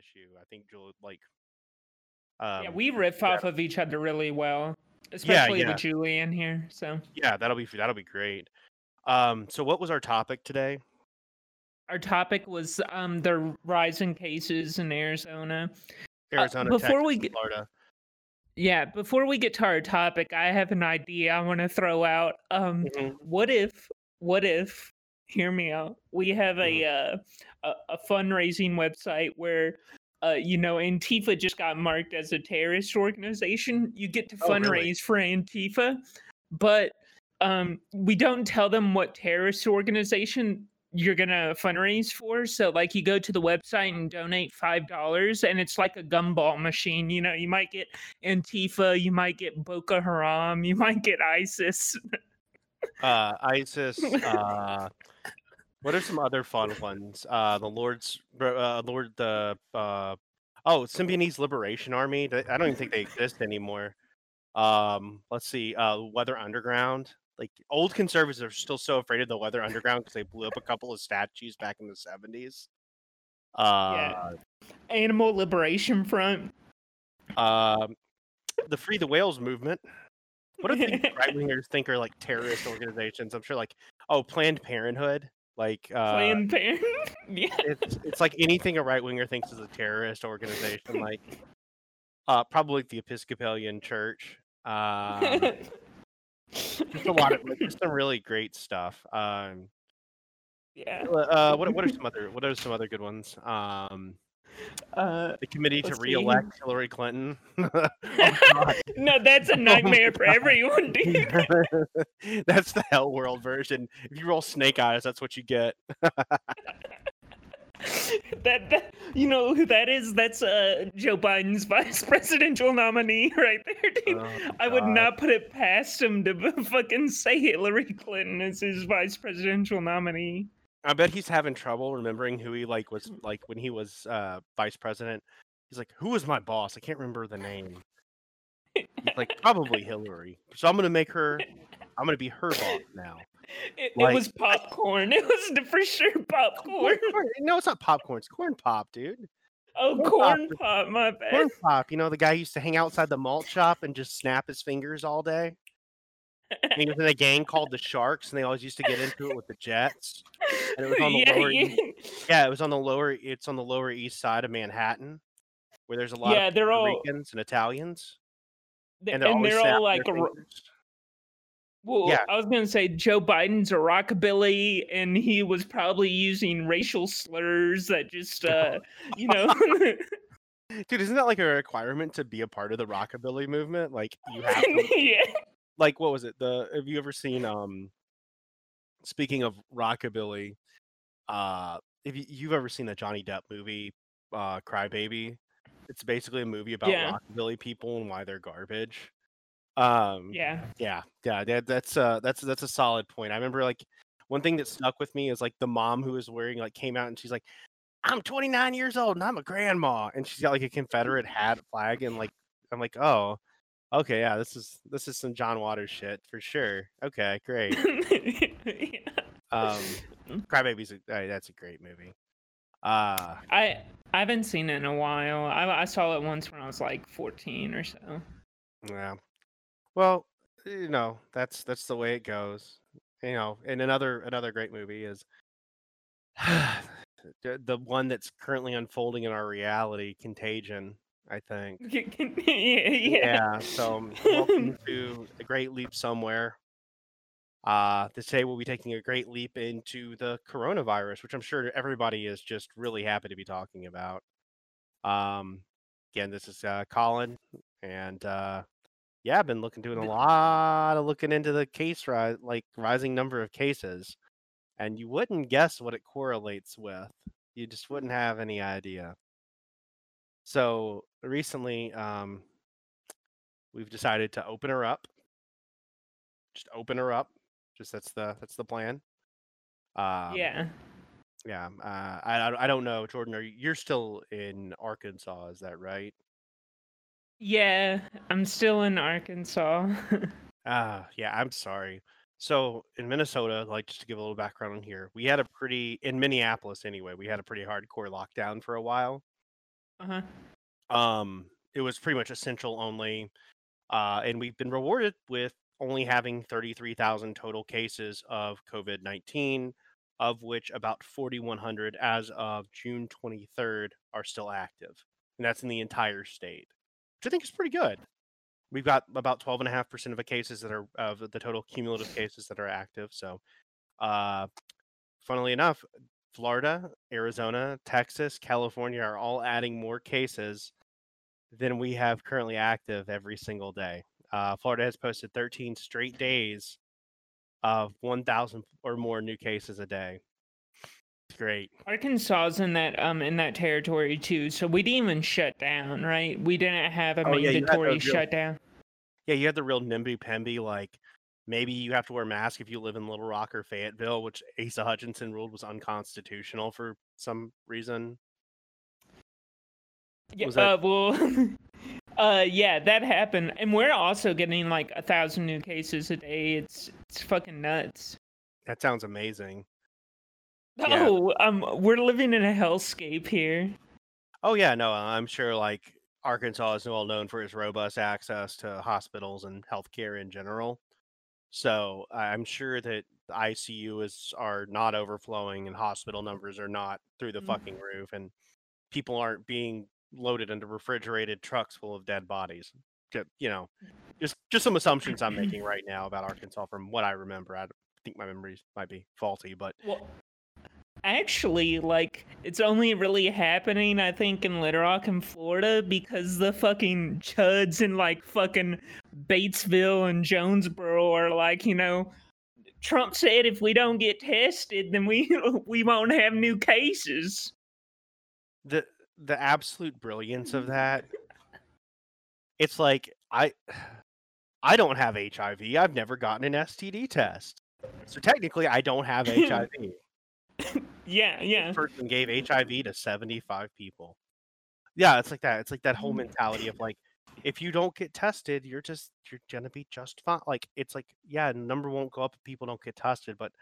issue. I think Julie, like yeah, um we riff yeah, off of each other really well, especially yeah, with Julian here. So yeah, that'll be that'll be great. Um, so what was our topic today? our topic was um the rising cases in Arizona. Uh, Arizona, before Texas, we get Florida. yeah, before we get to our topic, I have an idea I want to throw out. Um, hmm what if, what if, hear me out. We have hmm a uh, a, a fundraising website where. Uh, you know, Antifa just got marked as a terrorist organization. You get to Oh, really? fundraise for Antifa, but um, we don't tell them what terrorist organization you're gonna fundraise for. So, like, you go to the website and donate five dollars, and it's like a gumball machine. You know, you might get Antifa, you might get Boko Haram, you might get ISIS. Uh, ISIS. Uh, what are some other fun ones? Uh, the Lord's uh, Lord the uh, oh Symbionese Liberation Army. I don't even think they exist anymore. Um, let's see. Uh, Weather Underground. Like old conservatives are still so afraid of the Weather Underground because they blew up a couple of statues back in the seventies. yeah, Uh, Animal Liberation Front. um, the Free the Whales movement. What do right wingers think are like terrorist organizations? I'm sure like oh Planned Parenthood. Like uh, Planned Parenthood. yeah. it's it's like anything a right winger thinks is a terrorist organization. Like uh, probably the Episcopalian Church. Um, just a lot of like, just some really great stuff. Um, yeah. uh, what what are some other what are some other good ones? Um, Uh, the committee to let's see. re-elect Hillary Clinton. oh no, that's a Oh nightmare for everyone, dude. that's the hell world version. If you roll snake eyes, that's what you get. that, that you know who that is? That's uh Joe Biden's vice presidential nominee right there, dude. Oh I would not put it past him to fucking say Hillary Clinton is his vice presidential nominee. I bet he's having trouble remembering who he like was like when he was uh vice president. He's like, who was my boss? I can't remember the name. He's like, probably Hillary. So I'm gonna make her. I'm gonna be her boss now. It, Like- it was popcorn. It was for sure popcorn. Corn- corn- No, it's not popcorn. It's corn pop, dude. Oh, Corn corn pop. pop. My bad. Corn pop. You know the guy used to hang outside the malt shop and just snap his fingers all day. And he was in a gang called the Sharks, and they always used to get into it with the Jets. And it was on the yeah, lower yeah. Yeah, it was on the lower. It's on the lower east side of Manhattan, where there's a lot Yeah, of they're Puerto all- Ricans and Italians, and they're always all like ro- well, Yeah. I was gonna say Joe Biden's a rockabilly, and he was probably using racial slurs that just, uh, you know, Dude, isn't that like a requirement to be a part of the rockabilly movement? Like you have to, yeah, like what was it? The have you ever seen um speaking of rockabilly, uh if you, you've ever seen the Johnny Depp movie, uh Crybaby, it's basically a movie about Yeah. rockabilly people and why they're garbage. Um yeah, Yeah, yeah, that, that's uh that's that's a solid point. I remember like one thing that stuck with me is like the mom who was wearing like came out and she's like, "I'm 29 years old and I'm a grandma," and she's got like a Confederate hat flag and like I'm like, "Oh, okay, yeah, this is this is some John Waters shit for sure." Okay, great. Um, Crybaby's a, uh, that's a great movie. Uh I I haven't seen it in a while. I I saw it once when I was like 14 or so. Yeah. Well, you know, that's that's the way it goes. You know, and another another great movie is the one that's currently unfolding in our reality, Contagion, I think. yeah, yeah. So um, welcome to a great leap somewhere. Uh today we'll be taking a great leap into the coronavirus, which I'm sure everybody is just really happy to be talking about. Um again, this is uh Colin and uh yeah, I've been looking doing a lot of looking into the case rise like rising number of cases. And you wouldn't guess what it correlates with. You just wouldn't have any idea. So recently, um, we've decided to open her up. Just open her up. Just that's the that's the plan. Um, yeah. yeah. Uh, I I- I don't know, Jordan. Are you, you're still in Arkansas? Is that right? Yeah, I'm still in Arkansas. Ah, yeah. I'm sorry. So in Minnesota, like just to give a little background on here, we had a pretty in Minneapolis anyway. We had a pretty hardcore lockdown for a while. Uh huh. Um, it was pretty much essential only, uh, and we've been rewarded with only having 33,000 total cases of COVID 19, of which about 4,100 as of June 23rd are still active. And that's in the entire state, which I think is pretty good. We've got about 12.5% of the cases that are of the total cumulative cases that are active. So, uh, funnily enough, Florida, Arizona, Texas, California are all adding more cases than we have currently active every single day. Uh, Florida has posted 13 straight days of 1,000 or more new cases a day. It's great. Arkansas's in that um in that territory too, so we didn't even shut down, right? We didn't have a Oh, yeah, mandatory real- shutdown. Yeah, you had the real nimby pemby like maybe you have to wear a mask if you live in Little Rock or Fayetteville, which Asa Hutchinson ruled was unconstitutional for some reason. Yeah, that- uh, well, uh, yeah, that happened, and we're also getting like a thousand new cases a day. It's it's fucking nuts. That sounds amazing. Yeah. Oh, um, we're living in a hellscape here. Oh yeah, no, I'm sure like Arkansas is well known for its robust access to hospitals and healthcare in general. So I'm sure that the ICU is are not overflowing and hospital numbers are not through the Mm. fucking roof and people aren't being loaded into refrigerated trucks full of dead bodies. You know, mm. just just some assumptions I'm making right now about Arkansas from what I remember. I think my memories might be faulty, but Well, actually, like, it's only really happening, I think, in Little Rock in Florida because the fucking chuds in, like, fucking Batesville and Jonesboro are like, you know, Trump said if we don't get tested, then we we won't have new cases. the the absolute brilliance of that it's like i i don't have hiv i've never gotten an std test. So technically i don't have hiv Yeah, yeah. This person gave hiv to 75 people. Yeah it's like that. It's like that whole mm. mentality of like if you don't get tested you're just you're gonna be just fine. Like it's like yeah number won't go up if people don't get tested but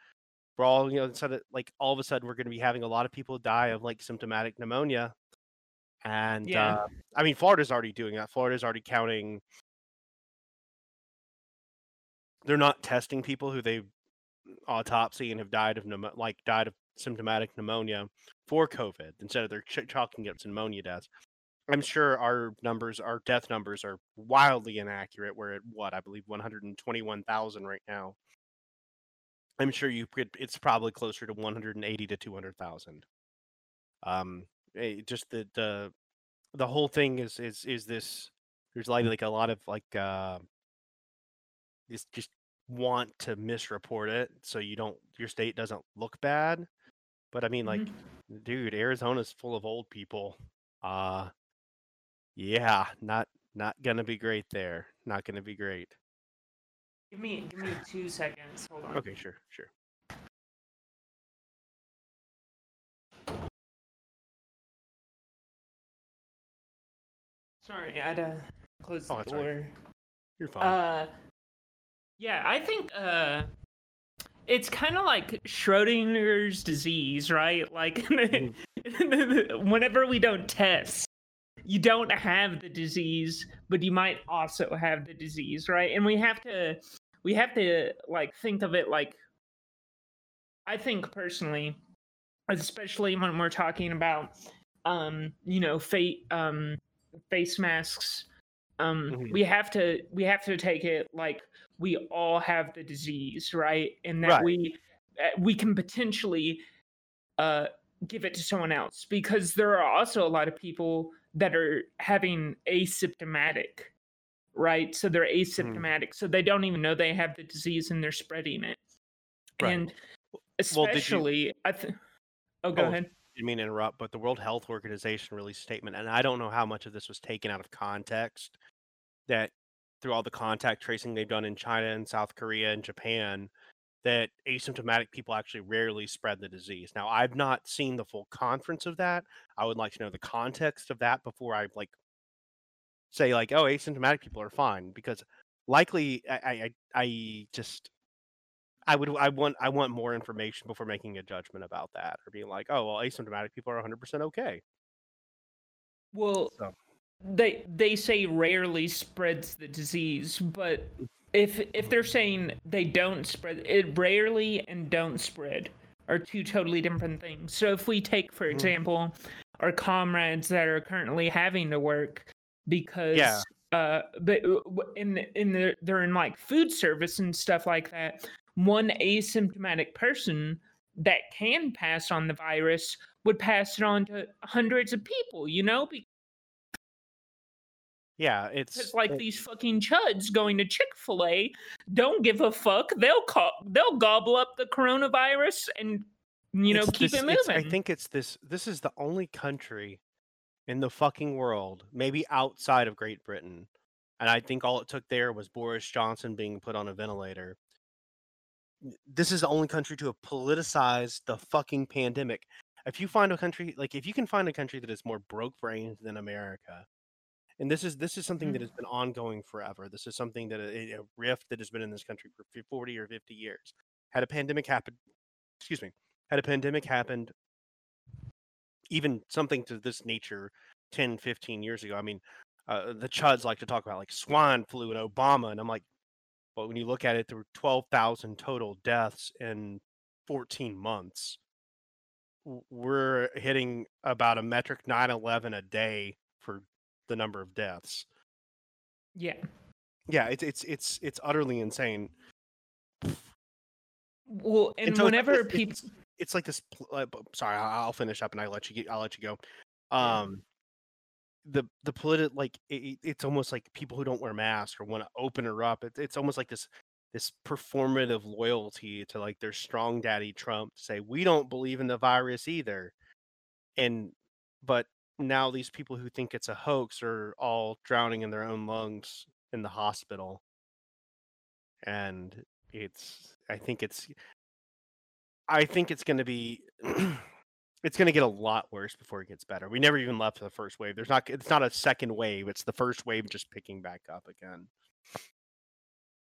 we're all you know instead of like all of a sudden we're going to be having a lot of people die of like symptomatic pneumonia and Yeah. uh, i mean florida's already doing that florida's already counting they're not testing people who they autopsy and have died of pneumo- like died of symptomatic pneumonia for covid instead of they're ch- chalking it to pneumonia deaths. I'm sure our numbers our death numbers are wildly inaccurate we're at what i believe 121000 right now. I'm sure you could it's probably closer to 180 to 200000 um just the the the whole thing is is is this there's like like a lot of like uh just just want to misreport it so you don't your state doesn't look bad but i mean like Mhm. dude arizona's full of old people uh yeah not not gonna be great there not gonna be great Give me give me two seconds. Hold on. okay sure sure Sorry, I had to close Oh, the that's all right. door. you're fine Uh, yeah, I think uh, it's kind of like Schrodinger's disease, right? Like, whenever we don't test, you don't have the disease, but you might also have the disease, right? And we have to, we have to like think of it like, I think personally, especially when we're talking about, um, you know, fate, um, face masks. Um Mhm. we have to we have to take it like we all have the disease right? And that Right. we uh, we can potentially uh give it to someone else. Because there are also a lot of people that are having asymptomatic right? So they're asymptomatic. So they don't even know they have the disease and they're spreading it. Right. and Well, did you- especially i think oh go Oh, ahead didn't mean to interrupt, but the World Health Organization released a statement, and I don't know how much of this was taken out of context. That through all the contact tracing they've done in China and South Korea and Japan, that asymptomatic people actually rarely spread the disease. Now, I've not seen the full conference of that. I would like to know the context of that before I like say like, oh, asymptomatic people are fine, because likely I I, I I just I would I want I want more information before making a judgment about that or being like, oh well, asymptomatic people are 100% okay. Well, So- they they say rarely spreads the disease, but if if they're saying they don't spread it rarely and don't spread are two totally different things. So if we take for Mhm. example our comrades that are currently having to work because Yeah. uh but w- in in the they're in like food service and stuff like that one asymptomatic person that can pass on the virus would pass it on to hundreds of people you know Yeah, it's because like it- these fucking chuds going to chick-fil-a don't give a fuck they'll call they'll gobble up the coronavirus and you know keep this- it moving I think it's this. This is the only country in the fucking world, maybe outside of Great Britain, and I think all it took there was Boris Johnson being put on a ventilator. This is the only country to have politicized the fucking pandemic. If you find a country like if you can find a country that is more broke brained than America, and this is this is something that Mhm. has been ongoing forever. This is something that a, a rift that has been in this country for 40 or 50 years. Had a pandemic happen, excuse me, had a pandemic happened even something to this nature 10 15 years ago i mean uh, the chuds like to talk about like swine flu and obama and i'm like but when you look at it there were 12,000 total deaths in 14 months. We're hitting about a metric 911 a day for the number of deaths. Yeah. Yeah it's it's it's it's utterly insane. Well and, so whenever people it's, it's like this pl- uh, sorry I- i'll finish up and i'll let you get i'll let you go. Um the the politi- like it- it's almost like people who don't wear masks or want to open her up it, it's almost like this this performative loyalty to like their strong daddy trump to say we don't believe in the virus either. And but now these people who think it's a hoax are all drowning in their own lungs in the hospital. And it's i think it's i think it's going to be it's going to get a lot worse before it gets better. We never even left the first wave. There's not it's not a second wave it's the first wave just picking back up again.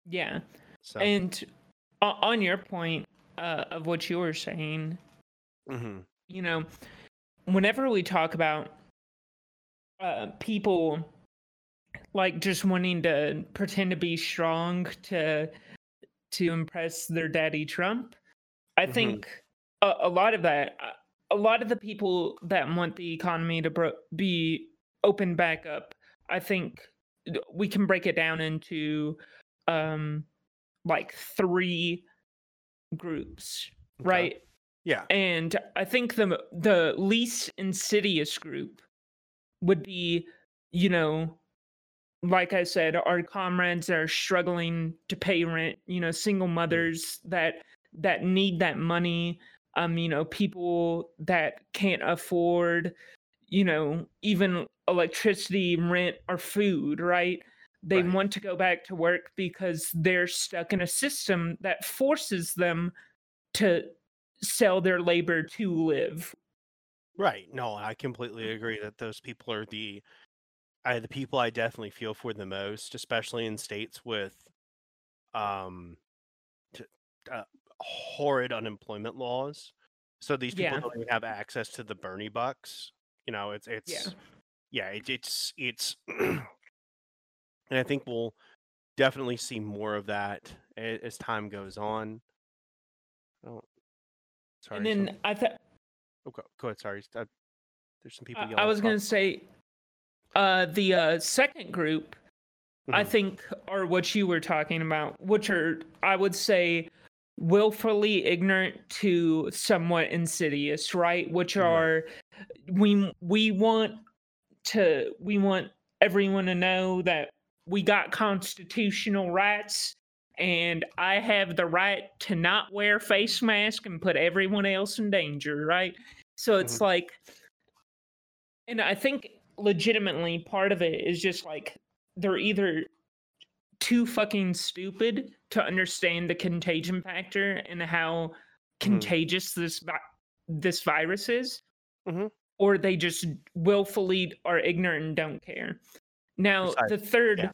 Yeah so and on your point uh, of what you were saying mhm, you know, whenever we talk about uh, people like just wanting to pretend to be strong to to impress their daddy Trump, I Mhm. think a, a lot of that, a lot of the people that want the economy to bro- be open back up, I think we can break it down into um like three groups, Okay. right? yeah and I think the the least insidious group would be, you know, like I said, our comrades that are struggling to pay rent. You know, single mothers that that need that money. Um, you know, people that can't afford, you know, even electricity, rent, or food. Right? They Right. want to go back to work because they're stuck in a system that forces them to sell their labor to live. Right. No, I completely agree that those people are the I the people I definitely feel for the most, especially in states with um t- uh, horrid unemployment laws. So these people Yeah. don't even have access to the Bernie bucks. You know, it's it's yeah, it, it's it's and I think we'll definitely see more of that a- as time goes on. Oh, sorry. and then I thought oh, go, ahead. Sorry, uh, there's some people. I, I was gonna say, uh, the uh, second group, I Mhm. think, are what you were talking about, which are I would say willfully ignorant to somewhat insidious, right? Which are we we want to we want everyone to know that we got constitutional rights and I have the right to not wear face mask and put everyone else in danger, right? So it's mm-hmm. like and I think legitimately part of it is just like they're either too fucking stupid to understand the contagion factor and how contagious this vi- this virus is Mhm. or they just willfully are ignorant and don't care now the third yeah.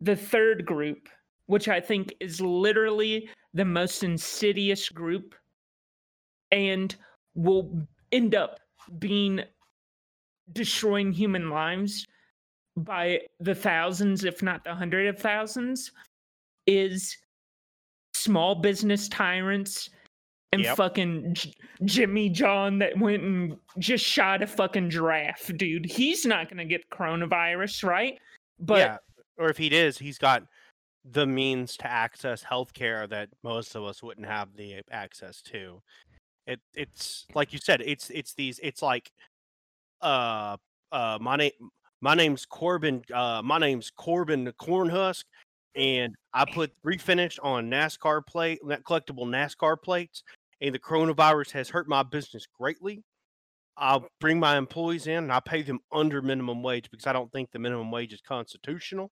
the third group which i think is literally the most insidious group and will end up being destroying human lives by the thousands, if not the hundred of thousands, is small business tyrants and Yep. fucking J- Jimmy John that went and just shot a fucking giraffe, dude. He's not gonna get coronavirus, right? But yeah, or if he is, he's got the means to access healthcare that most of us wouldn't have the access to. It it's like you said, it's it's these it's like uh uh my name my name's Corbin uh my name's Corbin Cornhusk and I put refinish on NASCAR plate collectible NASCAR plates and the coronavirus has hurt my business greatly. I'll bring my employees in and I pay them under minimum wage because I don't think the minimum wage is constitutional.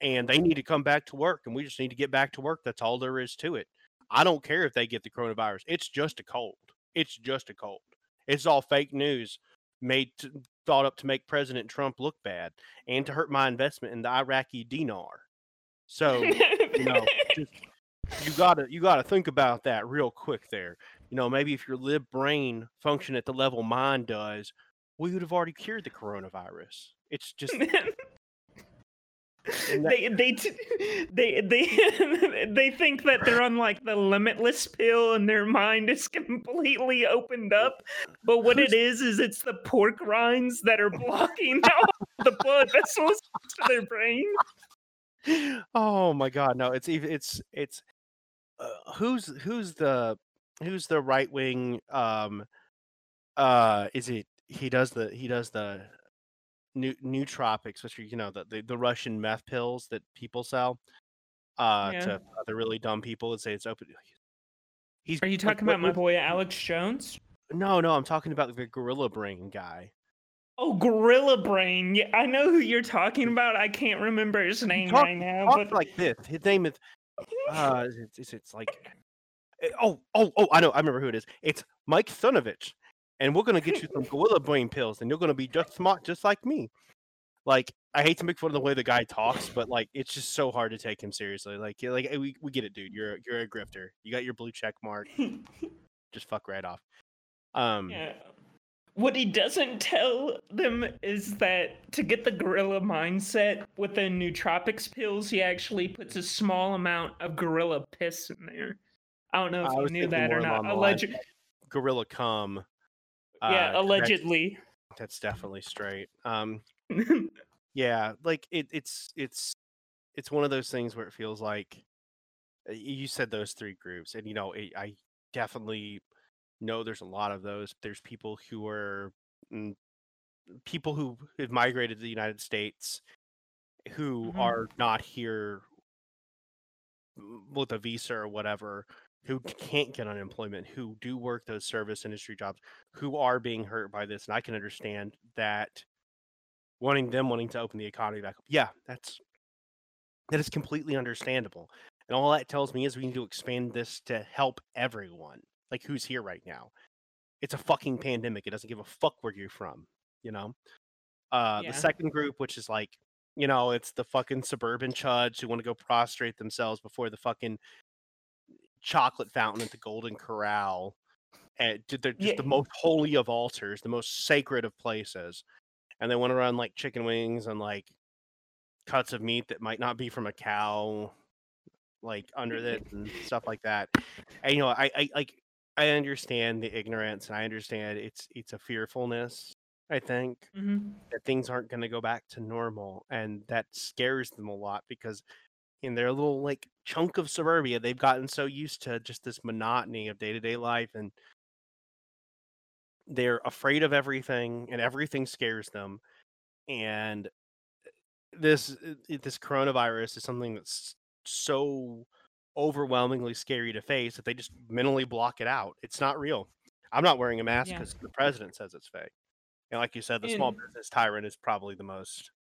And they need to come back to work and we just need to get back to work. That's all there is to it. I don't care if they get the coronavirus. It's just a cold. It's just a cold. It's all fake news made to, thought up to make President Trump look bad and to hurt my investment in the Iraqi dinar. So you know, just you gotta you gotta think about that real quick there. You know, maybe if your lib brain functioned at the level mine does, we would have already cured the coronavirus. It's just they they they they they think that they're on like the limitless pill and their mind is completely opened up but what it is is it's the pork rinds that are blocking out the blood vessels to their brain oh my god, no, it's even it's it's uh, who's who's the who's the right wing um uh is it he does the he does the new nootropics which are you know the, the the Russian meth pills that people sell uh Yeah. to other really dumb people and say it's open he's are you like, talking what- about my boy alex jones no no I'm talking about the gorilla brain guy oh gorilla brain. Yeah i know who you're talking about. I can't remember his name talk- right now talks but like this. His name is uh it's, it's, it's like eh, oh oh oh i know i remember who it is. It's mike Cernovich. and we're gonna get you some gorilla brain pills and you're gonna be just smart just like me. Like i hate to make fun of the way the guy talks but like it's just so hard to take him seriously. Like like we, we get it dude. You're you're a grifter. You got your blue check mark. Just fuck right off. Um Yeah. What he doesn't tell them is that to get the gorilla mindset with the nootropics pills, he actually puts a small amount of gorilla piss in there. I don't know if I you knew that or not. Alleged, gorilla cum uh, yeah, that's- allegedly. that's definitely straight um yeah like it, it's it's it's one of those things where it feels like uh, you said those three groups and you know it, i definitely know there's a lot of those there's people who are mm, people who have migrated to the united states who Mhm. are not here with a visa or whatever who can't get unemployment who do work those service industry jobs who are being hurt by this and i can understand that wanting them wanting to open the economy back up yeah that's that is completely understandable and all that tells me is we need to expand this to help everyone like who's here right now it's a fucking pandemic it doesn't give a fuck where you're from you know uh Yeah. the second group which is like you know it's the fucking suburban chuds who want to go prostrate themselves before the fucking chocolate fountain at the golden corral and they're just Yeah. the most holy of altars the most sacred of places and they want to run like chicken wings and like cuts of meat that might not be from a cow like under it and stuff like that and you know i i like i understand the ignorance and i understand it's it's a fearfulness i think Mhm. that things aren't going to go back to normal and that scares them a lot because in their little like chunk of suburbia they've gotten so used to just this monotony of day-to-day life and they're afraid of everything and everything scares them and this uh, this coronavirus is something that's so overwhelmingly scary to face that they just mentally block it out it's not real i'm not wearing a mask Yeah. because the president says it's fake and like you said the small business tyrant is probably the most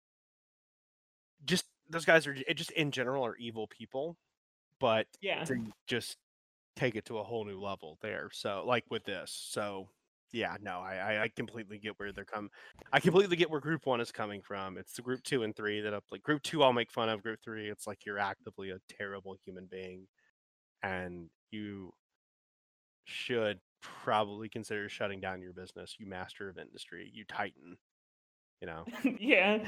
just those guys are just in general are evil people but Yeah. just take it to a whole new level there. So like with this, so yeah, no, I I- I completely get where they're come. I completely get where Group One is coming from. It's the Group Two and Three that up like Group Two. I'll make fun of Group Three. It's like you're actively a terrible human being, and you should probably consider shutting down your business. You master of industry. You titan. You know. yeah.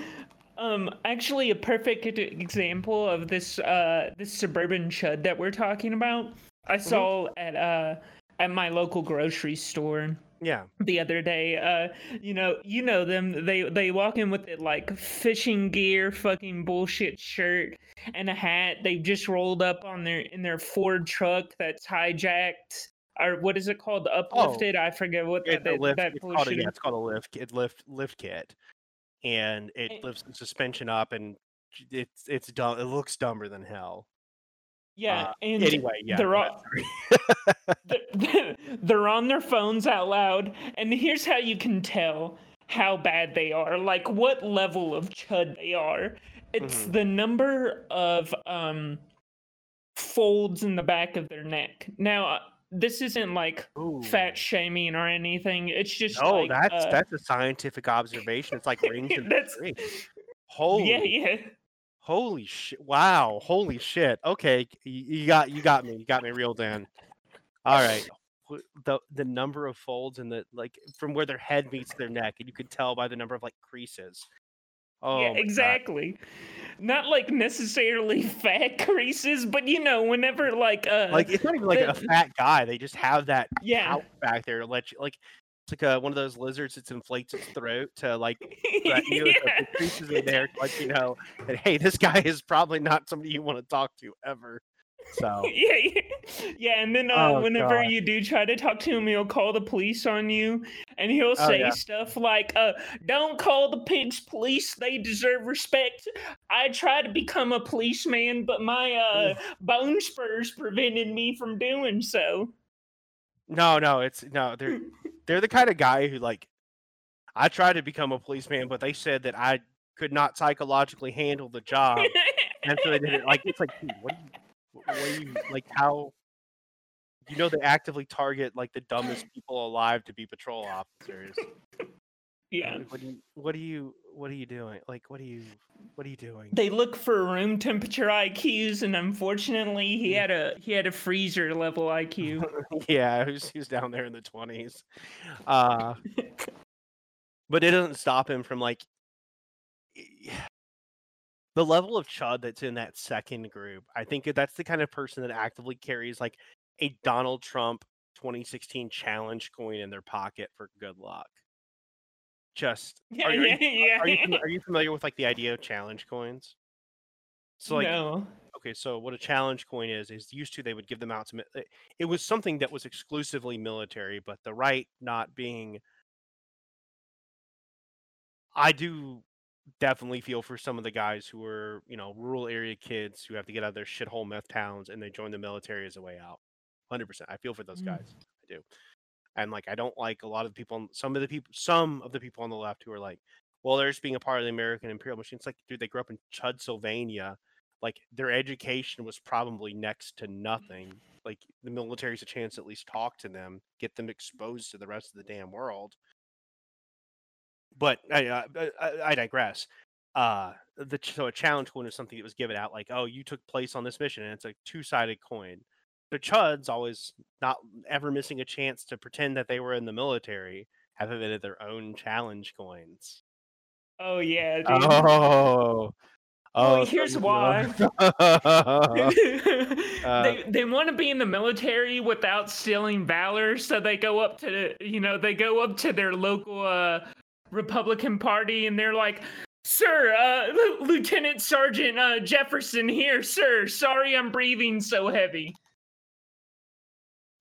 Um, actually, a perfect example of this uh this suburban chud that we're talking about, I saw at uh at my local grocery store Yeah. the other day. Uh, you know, you know them. They they walk in with it like fishing gear, fucking bullshit shirt, and a hat. They've just rolled up on their in their Ford truck that's hijacked. Or what is it called? Uplifted? I forget what that, lift. that it's called a, yeah, it's called a lift. It lift lift kit, and it lifts the suspension up, and it's it's dumb. It looks dumber than hell. Yeah, uh, and Anyway, yeah. they're all- they're, they're on their phones out loud and here's how you can tell how bad they are like what level of chud they are it's Mhm. the number of um folds in the back of their neck now uh, this isn't like Ooh. fat shaming or anything it's just No, like, that's uh, that's a scientific observation. It's like rings and that's Holy, yeah yeah holy shit! Wow, holy shit. Okay, you, got you got me. You got me reeled in. All right. The the number of folds and the like from where their head meets their neck, and you could tell by the number of like creases. Oh, yeah, my God. exactly. Not like necessarily fat creases, but you know, whenever like uh Like it's not even like a fat guy. They just have that yeah. pouch back there to let you like. It's like a, one of those lizards that inflates its throat to like threaten you. yeah. The in there, let you know that hey, this guy is probably not somebody you want to talk to ever. So yeah, yeah, yeah, and then uh, Oh, whenever God. you do try to talk to him, he'll call the police on you, and he'll Oh, say yeah. stuff like, uh, "Don't call the pigs police; they deserve respect." I tried to become a policeman, but my uh, bone spurs prevented me from doing so. No, no, it's no. They're they're the kind of guy who like. I tried to become a policeman, but they said that I could not psychologically handle the job, and so they did it. Like it's like, dude, what do you, what, what do you like? How you know they actively target like the dumbest people alive to be patrol officers? Yeah. Like, What do you what do you what are you doing? Like what are you what are you doing? They look for room temperature IQs, and unfortunately, he had a he had a freezer level IQ. yeah, he's who's down there in the twenties. Uh but it doesn't stop him from like the level of chud that's in that second group. I think that's the kind of person that actively carries like a Donald Trump 2016 challenge coin in their pocket for good luck. Just yeah, are, yeah, you, yeah. are you are you familiar with like the idea of challenge coins? So like no. okay, so what a challenge coin is is used to they would give them out to uh, it was something that was exclusively military, but the right not being I do definitely feel for some of the guys who are, you know, rural area kids who have to get out of their shithole meth towns and they join the military as a way out. 100%. I feel for those Mm. guys. I do. And like I don't like a lot of the people some of the people some of the people on the left who are like, well, they're just being a part of the American imperial machine. It's like, dude, they grew up in Chudsylvania like their education was probably next to nothing. Like the military's a chance to at least talk to them, get them exposed to the rest of the damn world. But I, uh, I- I, digress. Uh, the so a challenge coin is something that was given out, like, oh, you took place on this mission, and it's a two-sided coin. The Chuds always not ever missing a chance to pretend that they were in the military, have invented their own challenge coins. Oh yeah, dude. Oh, Well, oh, here's so- why. Uh, they they want to be in the military without stealing valor, so they go up to you know they go up to their local uh, Republican Party and they're like, "Sir, uh, Lieutenant Sergeant uh, Jefferson here, sir. Sorry, I'm breathing so heavy."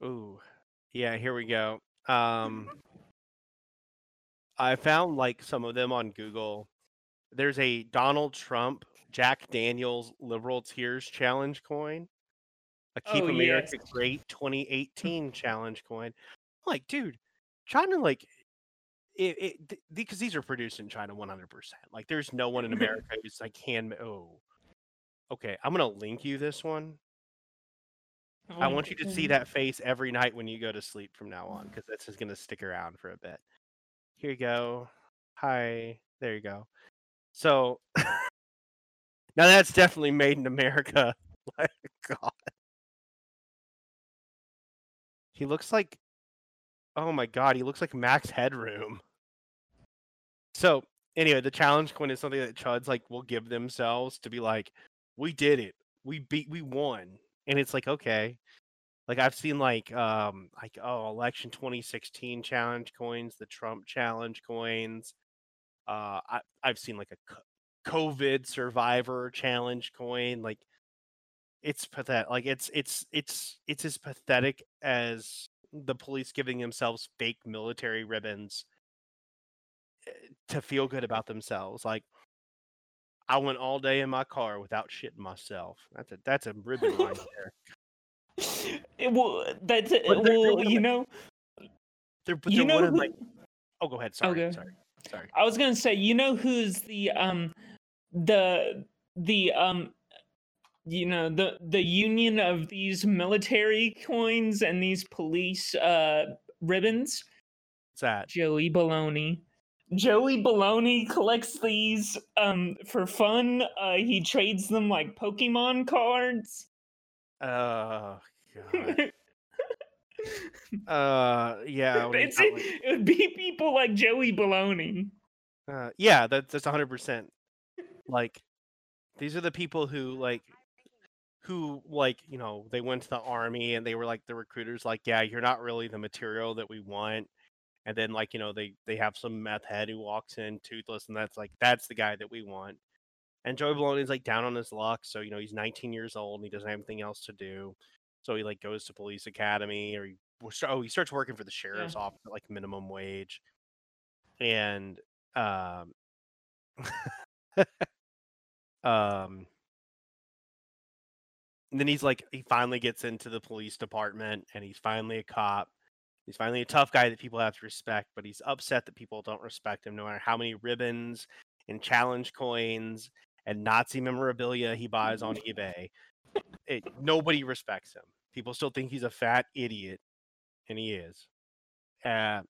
Ooh, yeah, here we go. Um, I found like some of them on Google. There's a Donald Trump Jack Daniels Liberal Tears Challenge coin, a Keep Oh, America yes. Great 2018 challenge coin. I'm like, dude, China like it, it th- because these are produced in China 100%. Like, there's no one in America who's like hand. Oh, okay. I'm gonna link you this one. I Oh want you to see that face every night when you go to sleep from now on, because that's just gonna stick around for a bit. Here you go. Hi. There you go. So now that's definitely made in America. My God. He looks like oh my god, he looks like Max Headroom. So anyway, the challenge coin is something that chuds like will give themselves to be like, we did it, we beat, we won, and it's like okay, like I've seen like um like oh election 2016 challenge coins, the Trump challenge coins. Uh, I I've seen like a COVID survivor challenge coin. Like it's pathetic. Like it's it's it's it's as pathetic as the police giving themselves fake military ribbons eh, to feel good about themselves. Like I went all day in my car without shitting myself. That's a that's a ribbon right there. It, well, that's it. Well, they're you know, they're, you know who, like. Oh, go ahead. Sorry. Okay. Sorry. Sorry. I was gonna say, you know, who's the um, the the um, you know, the the union of these military coins and these police uh ribbons. What's that? Joey Baloney. Joey Baloney collects these um for fun. Uh, he trades them like Pokemon cards. Oh god. uh yeah. It's, it, it would be people like Joey Baloney. Uh, yeah, that, that's hundred percent. Like, these are the people who like, who like you know they went to the army and they were like the recruiters like, yeah, you're not really the material that we want. And then like you know they they have some meth head who walks in toothless and that's like that's the guy that we want. And Joey Baloney's like down on his luck, so you know he's 19 years old and he doesn't have anything else to do. So he like goes to police academy or he oh he starts working for the sheriff's yeah. office at like minimum wage, and um, um, and then he's like he finally gets into the police department and he's finally a cop. He's finally a tough guy that people have to respect, but he's upset that people don't respect him no matter how many ribbons and challenge coins and Nazi memorabilia he buys on eBay. It, nobody respects him. People still think he's a fat idiot, and he is. Uh,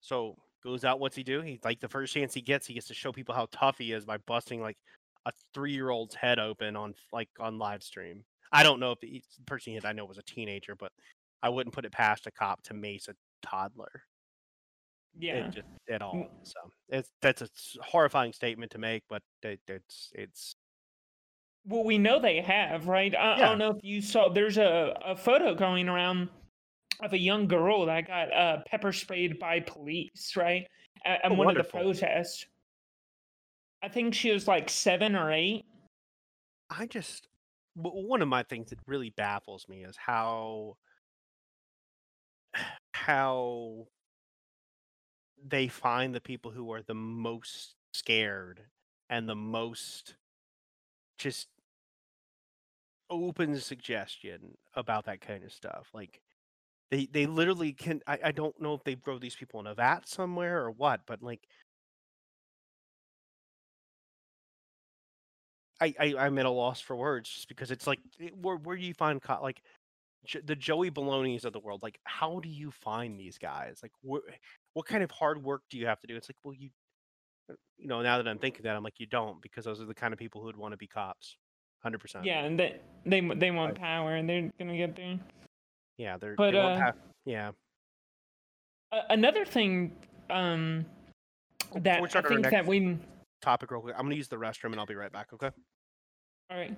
so goes out. What's he do? He like the first chance he gets, he gets to show people how tough he is by busting like a three-year-old's head open on like on live stream. I don't know if the person he hit I know was a teenager, but I wouldn't put it past a cop to mace a toddler. Yeah, just, at all. So it's that's a horrifying statement to make, but it, it's it's. Well, we know they have, right? I, yeah. I don't know if you saw. There's a, a photo going around of a young girl that got uh, pepper sprayed by police, right? At, at oh, one wonderful. of the protests. I think she was like seven or eight. I just one of my things that really baffles me is how how they find the people who are the most scared and the most just open suggestion about that kind of stuff. Like they they literally can I, I don't know if they grow these people in a vat somewhere or what, but like I, I I'm at a loss for words just because it's like where where do you find co- like the Joey Baloney's of the world? Like how do you find these guys? Like what what kind of hard work do you have to do? It's like well you uh, you know now that I'm thinking that I'm like you don't because those are the kind of people who would want to be cops, hundred percent. Yeah, and they they they want power and they're gonna get there. Yeah, they're but they uh, have, yeah. another thing um that I think that we topic real quick. I'm gonna use the restroom and I'll be right back. Okay. All right.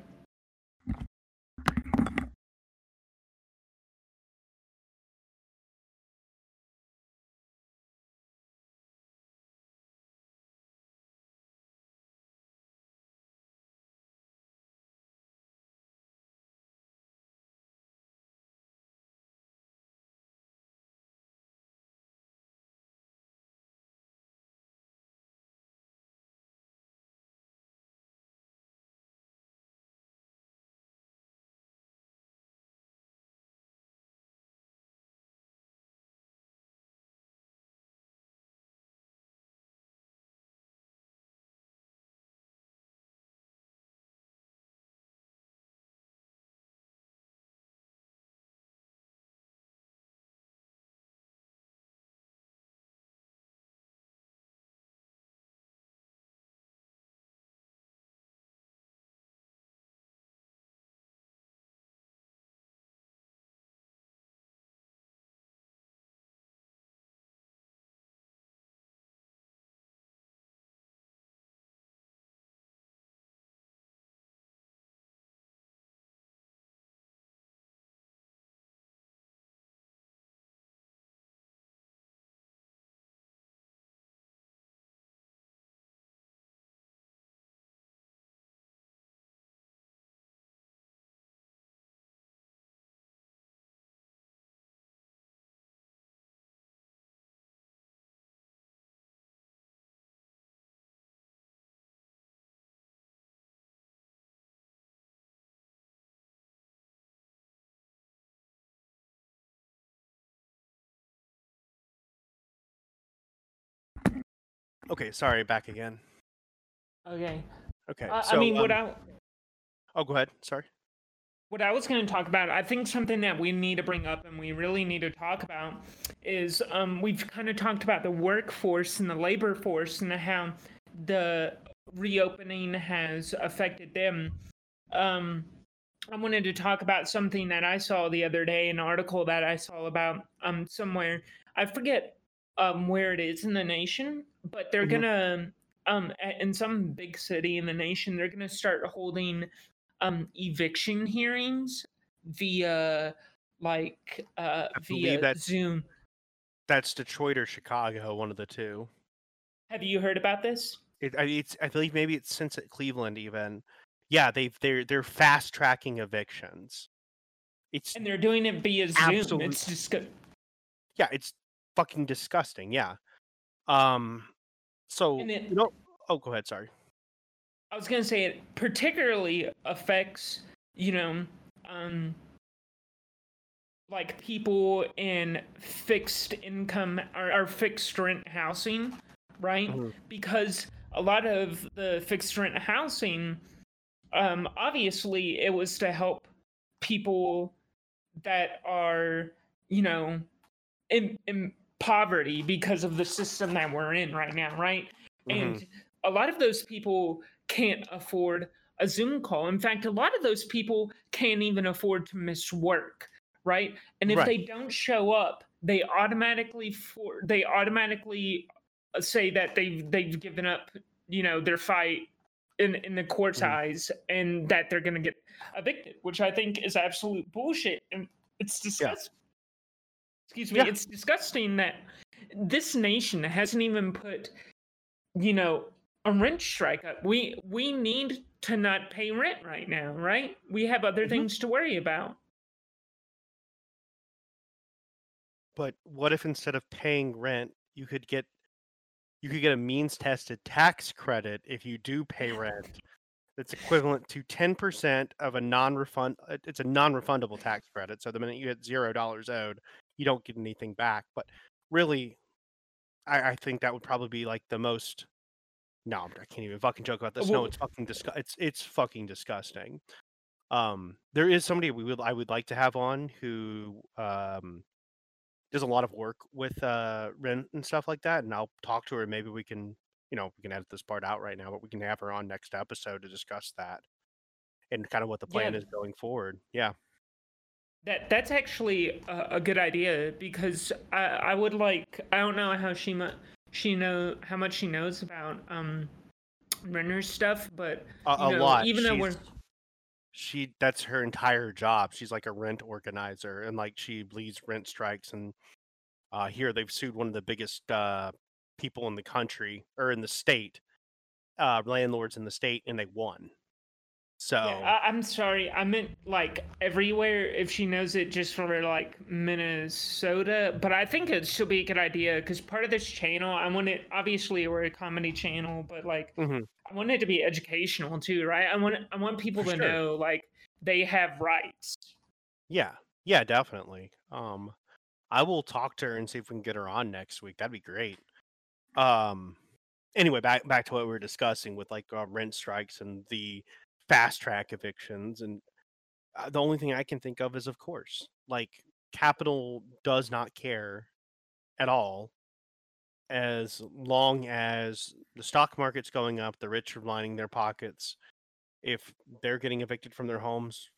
Okay, sorry, back again. Okay. Okay. Uh, so, I mean, what um, I Oh, go ahead. Sorry. what I was going to talk about, I think something that we need to bring up and we really need to talk about is um, we've kind of talked about the workforce and the labor force and how the reopening has affected them. Um, I wanted to talk about something that I saw the other day, an article that I saw about um, somewhere. I forget um, where it is in the nation, but they're Mhm. gonna um, in some big city in the nation, they're gonna start holding um eviction hearings via like uh via that's- Zoom. That's Detroit or Chicago, one of the two. Have you heard about this? It, I, it's, I believe maybe it's since at Cleveland even. Yeah, they've they're they're fast tracking evictions. It's And they're doing it via Zoom. Absolute- It's just go- yeah, it's fucking disgusting. Yeah. Um. So it- know. Oh, go ahead. Sorry. I was gonna say it particularly affects, you know, um like people in fixed income or, or fixed rent housing, right? Mhm. Because a lot of the fixed rent housing, um, obviously it was to help people that are, you know, in in poverty because of the system that we're in right now, right? Mhm. And a lot of those people can't afford a Zoom call. In fact, a lot of those people can't even afford to miss work, right? And if Right. they don't show up, they automatically for they automatically uh, say that they've they've given up, you know, their fight in in the court's Mhm. eyes and that they're going to get evicted, which I think is absolute bullshit and it's disgusting. Excuse me, Yeah. it's disgusting that this nation hasn't even put you know a rent strike up we we need to not pay rent right now right we have other Mhm. things to worry about But what if instead of paying rent, you could get you could get a means tested tax credit if you do pay rent. That's equivalent to ten percent of a non-refund. uh, It's a non-refundable tax credit. So the minute you get zero dollars owed, you don't get anything back. But really, I, I think that would probably be like the most. No, I can't even fucking joke about this. no, it's fucking disgu- It's it's fucking disgusting. Um, there is somebody we would I would like to have on who um does a lot of work with uh rent and stuff like that and i'll talk to her maybe we can you know we can edit this part out right now but we can have her on next episode to discuss that and kind of what the plan Yeah. is going forward yeah that that's actually a, a good idea because I, I would like i don't know how she mu- she know how much she knows about um renter stuff but a, a know, lot. even though we're she that's her entire job. She's like a rent organizer and like she leads rent strikes and uh here they've sued one of the biggest uh people in the country or in the state uh landlords in the state and they won so Yeah, I, I'm sorry. I meant like everywhere. If she knows it, just for like Minnesota. But I think it should be a good idea because part of this channel, I want it. Obviously, we're a comedy channel, but like Mhm. I want it to be educational too, right? I want I want people For to sure. know like they have rights. Yeah, yeah, definitely. Um, I will talk to her and see if we can get her on next week. That'd be great. Um, anyway, back back to what we were discussing with like uh, rent strikes and the fast track evictions, and uh, the only thing I can think of is, of course, like capital does not care at all as long as the stock market's going up, the rich are lining their pockets. If they're getting evicted from their homes,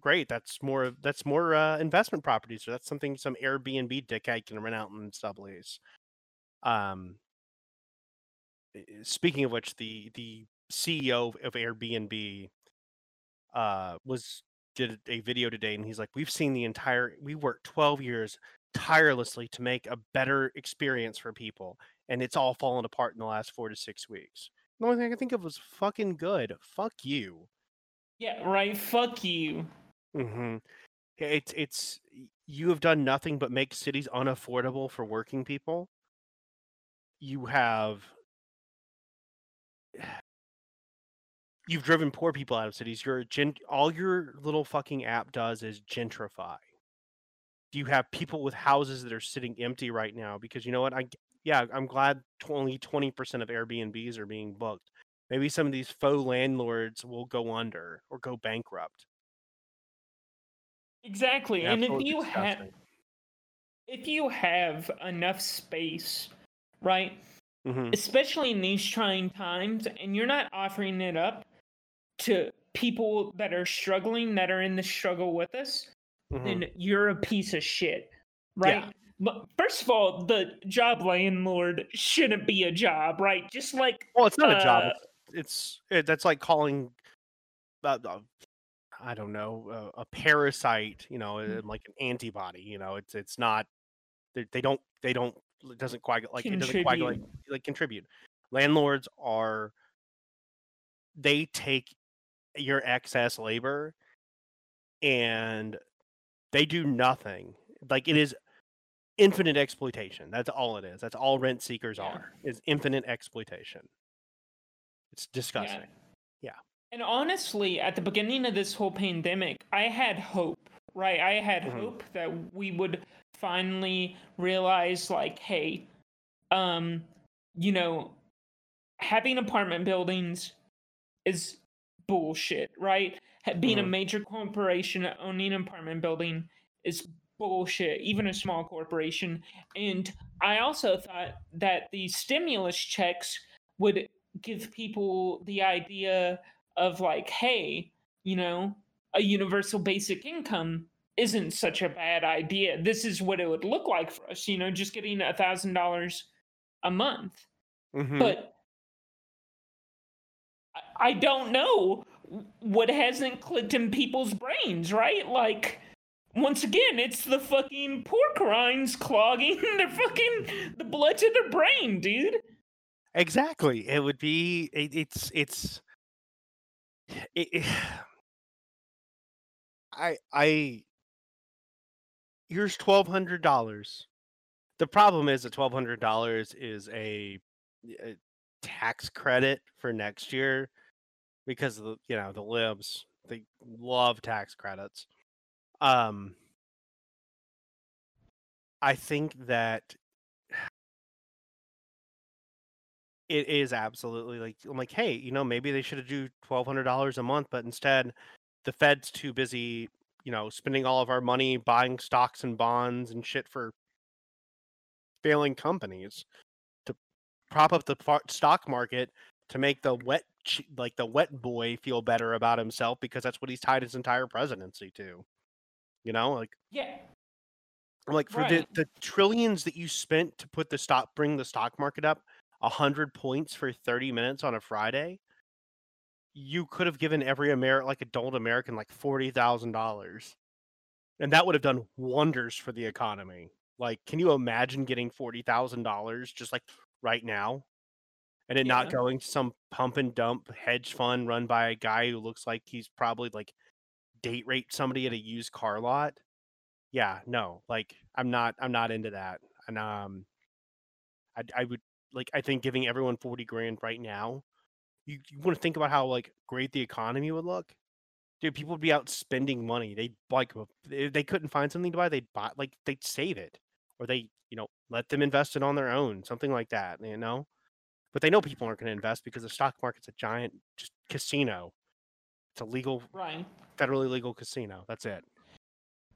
great. That's more that's more uh, investment properties. So that's something some Airbnb dickhead can rent out and sublease. Um, i- i- speaking of which, the the CEO of Airbnb uh was did a video today and he's like we've seen the entire we worked 12 years tirelessly to make a better experience for people and it's all fallen apart in the last 4 to 6 weeks. The only thing I can think of was fucking good. Fuck you. Yeah, right. Fuck you. Mm-hmm. It's it's you have done nothing but make cities unaffordable for working people. You have you've driven poor people out of cities. Gent all your little fucking app does is gentrify. Do you have people with houses that are sitting empty right now because you know what? I yeah, I'm glad only 20% of Airbnbs are being booked. Maybe some of these faux landlords will go under or go bankrupt. Exactly. And if you have if you have enough space, right? Mhm. Especially in these trying times and you're not offering it up to people that are struggling that are in the struggle with us, Mhm. then you're a piece of shit. Right? Yeah. But first of all, the job landlord shouldn't be a job, right? Just like Well, it's not a job. uh, It's, it's it, that's like calling, uh, uh, I don't know, uh, a parasite. You know, Mm. uh, like an antibody. You know, it's it's not. They, they don't. They don't. It doesn't coagulate. Like it doesn't coagulate. contribute. Like contribute. Landlords are. They take your excess labor, and they do nothing. Like it is infinite exploitation. That's all it is. That's all rent seekers Yeah. are. Is infinite exploitation. It's disgusting. Yeah. Yeah. And honestly, at the beginning of this whole pandemic, I had hope, right? I had Mhm. hope that we would finally realize like, hey, um, you know, having apartment buildings is bullshit, right? Being a Mhm. major corporation owning an apartment building is bullshit, even a small corporation. And I also thought that the stimulus checks would give people the idea of like, hey, you know, a universal basic income isn't such a bad idea. This is what it would look like for us, you know, just getting a thousand dollars a month. Mhm. But I- don't know what hasn't clicked in people's brains, right? Like, once again, it's the fucking pork rinds clogging their fucking the blood to their brain, dude. Exactly. It would be. It, it's. It's. It, it- I. I. Here's twelve hundred dollars. The problem is that twelve hundred dollars is a, a tax credit for next year because the you know the libs they love tax credits. Um. I think that it is absolutely like I'm like, hey, you know, maybe they should do twelve hundred dollars a month, but instead, the Fed's too busy, you know, spending all of our money buying stocks and bonds and shit for failing companies to prop up the stock market to make the wet like the wet boy feel better about himself because that's what he's tied his entire presidency to. You know, like Yeah. like for Right. the the trillions that you spent to put the stock bring the stock market up a hundred points for 30 minutes on a friday you could have given every Amer like adult american like $40000 and that would have done wonders for the economy like can you imagine getting $40000 just like right now and it not going to some pump and dump hedge fund run by a guy who looks like he's probably like date raped somebody at a used car lot? Yeah no like i'm not i'm not into that and um i, I would like i think giving everyone 40 grand right now you, you want to think about how like great the economy would look? Dude people would be out spending money they like if they couldn't find something to buy they'd buy like they'd save it or they you know let them invest it on their own something like that you know but they know people aren't going to invest because the stock market's a giant just casino it's a legal Right. federally legal casino that's it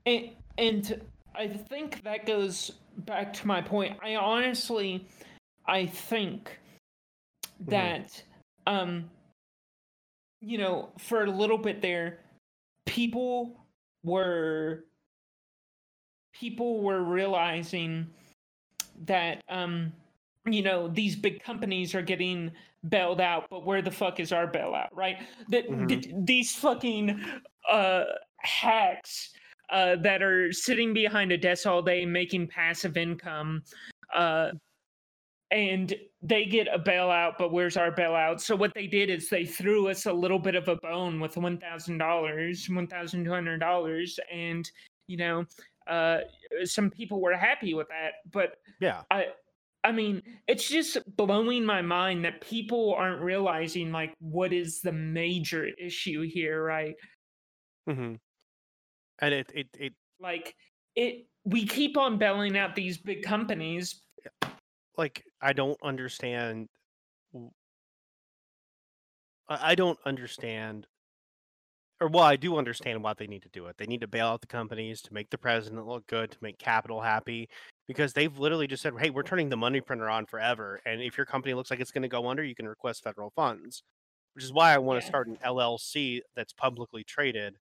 And, and I think that goes back to my point. I honestly, I think that, um, you know, for a little bit there, people were people were realizing that, um, you know, these big companies are getting bailed out, but where the fuck is our bailout, right? That Mhm. th- these fucking uh hacks uh, that are sitting behind a desk all day making passive income uh, and they get a bailout but where's our bailout so what they did is they threw us a little bit of a bone with $1000 $1200 and you know uh, some people were happy with that but yeah i i mean it's just blowing my mind that people aren't realizing like what is the major issue here right hmm And it it it like it we keep on bailing out these big companies like I don't understand. I don't understand, or well, I do understand why they need to do it. They need to bail out the companies to make the president look good, to make capital happy, because they've literally just said, "Hey, we're turning the money printer on forever, and if your company looks like it's going to go under, you can request federal funds." Which is why I want to Yeah. start an LLC that's publicly traded.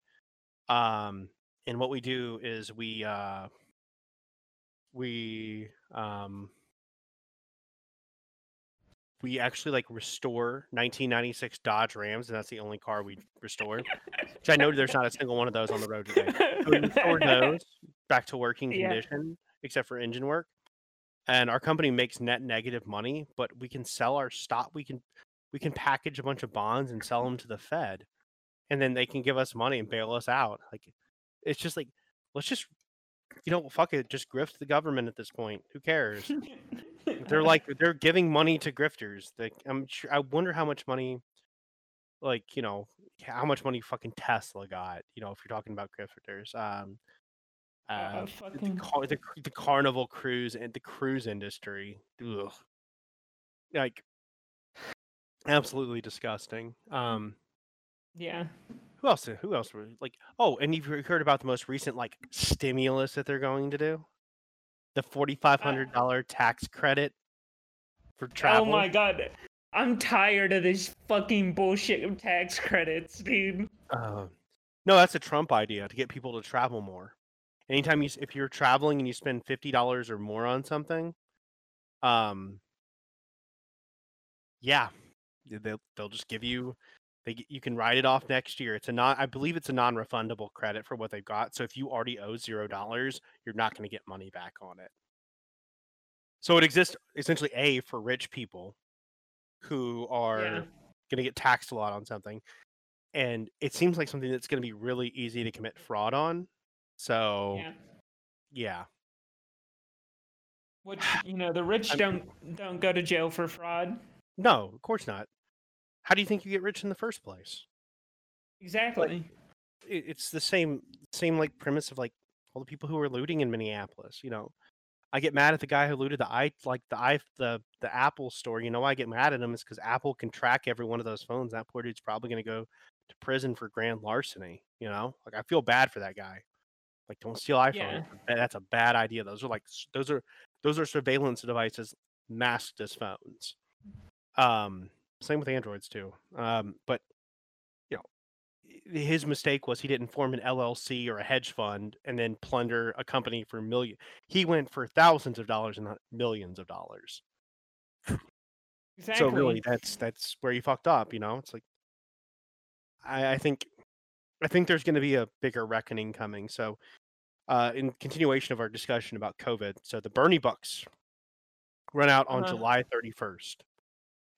Um, and what we do is we uh, we um, we actually like restore 1996 Dodge Rams, and that's the only car we restored. Which I know there's not a single one of those on the road today. So we restored those back to working Yeah. condition, except for engine work. And our company makes net negative money, but we can sell our stock. We can we can package a bunch of bonds and sell them to the Fed, and then they can give us money and bail us out. Like it's just like let's just you know fuck it, just grift the government at this point. Who cares? they're like they're giving money to grifters. Like I'm sure, I wonder how much money, like you know, how much money fucking Tesla got. You know, if you're talking about grifters, um, Uh, uh, the, car, the the carnival cruise and the cruise industry, ugh. like absolutely disgusting. Um, yeah. who else? Who else? Were, like, oh, and you've heard about the most recent like stimulus that they're going to do, the forty five hundred dollar tax credit for travel. Oh my god. I'm tired of this fucking bullshit of tax credits, dude. Uh, no, that's a Trump idea to get people to travel more. Anytime you, if you're traveling and you spend fifty dollars or more on something, um, yeah, they'll they'll just give you, they you can write it off next year. It's a non, I believe it's a non-refundable credit for what they've got. So if you already owe zero dollars, you're not going to get money back on it. So it exists essentially a for rich people who are Yeah. going to get taxed a lot on something and it seems like something that's going to be really easy to commit fraud on so Yeah. yeah, Which you know, the rich don't don't go to jail for fraud. no of course not. How do you think you get rich in the first place? Exactly. it, it's the same same like premise of like all the people who are looting in minneapolis you know? I get mad at the guy who looted the i like the i the the apple store. You know why i get mad at him is because apple can track every one of those phones. That poor dude's probably going to go to prison for grand larceny you know? Like i feel bad for that guy like don't steal iPhones. Yeah. That's a bad idea. Those are like those are those are surveillance devices masked as phones. Um, same with Androids too. Um, but you know, his mistake was he didn't form an LLC or a hedge fund and then plunder a company for million. He went for thousands of dollars and not millions of dollars. Exactly. So really, that's that's where he fucked up. You know, it's like I, I think I think there's going to be a bigger reckoning coming. So, uh, in continuation of our discussion about COVID, so the Bernie Bucks run out on Uh-huh. July 31st,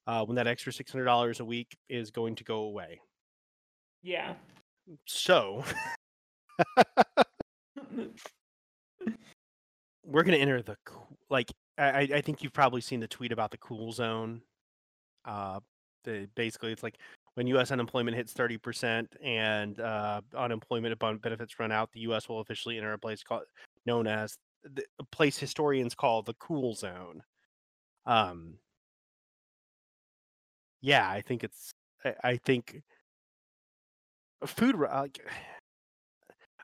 uh, when that extra six hundred dollars a week is going to go away. yeah. So we're going to enter the like I, I I think you've probably seen the tweet about the cool zone. Uh, the basically it's like when U.S. unemployment hits thirty percent and uh, unemployment benefits run out, the U.S. will officially enter a place called known as the a place historians call the cool zone. Um, yeah, I think it's I, I think food like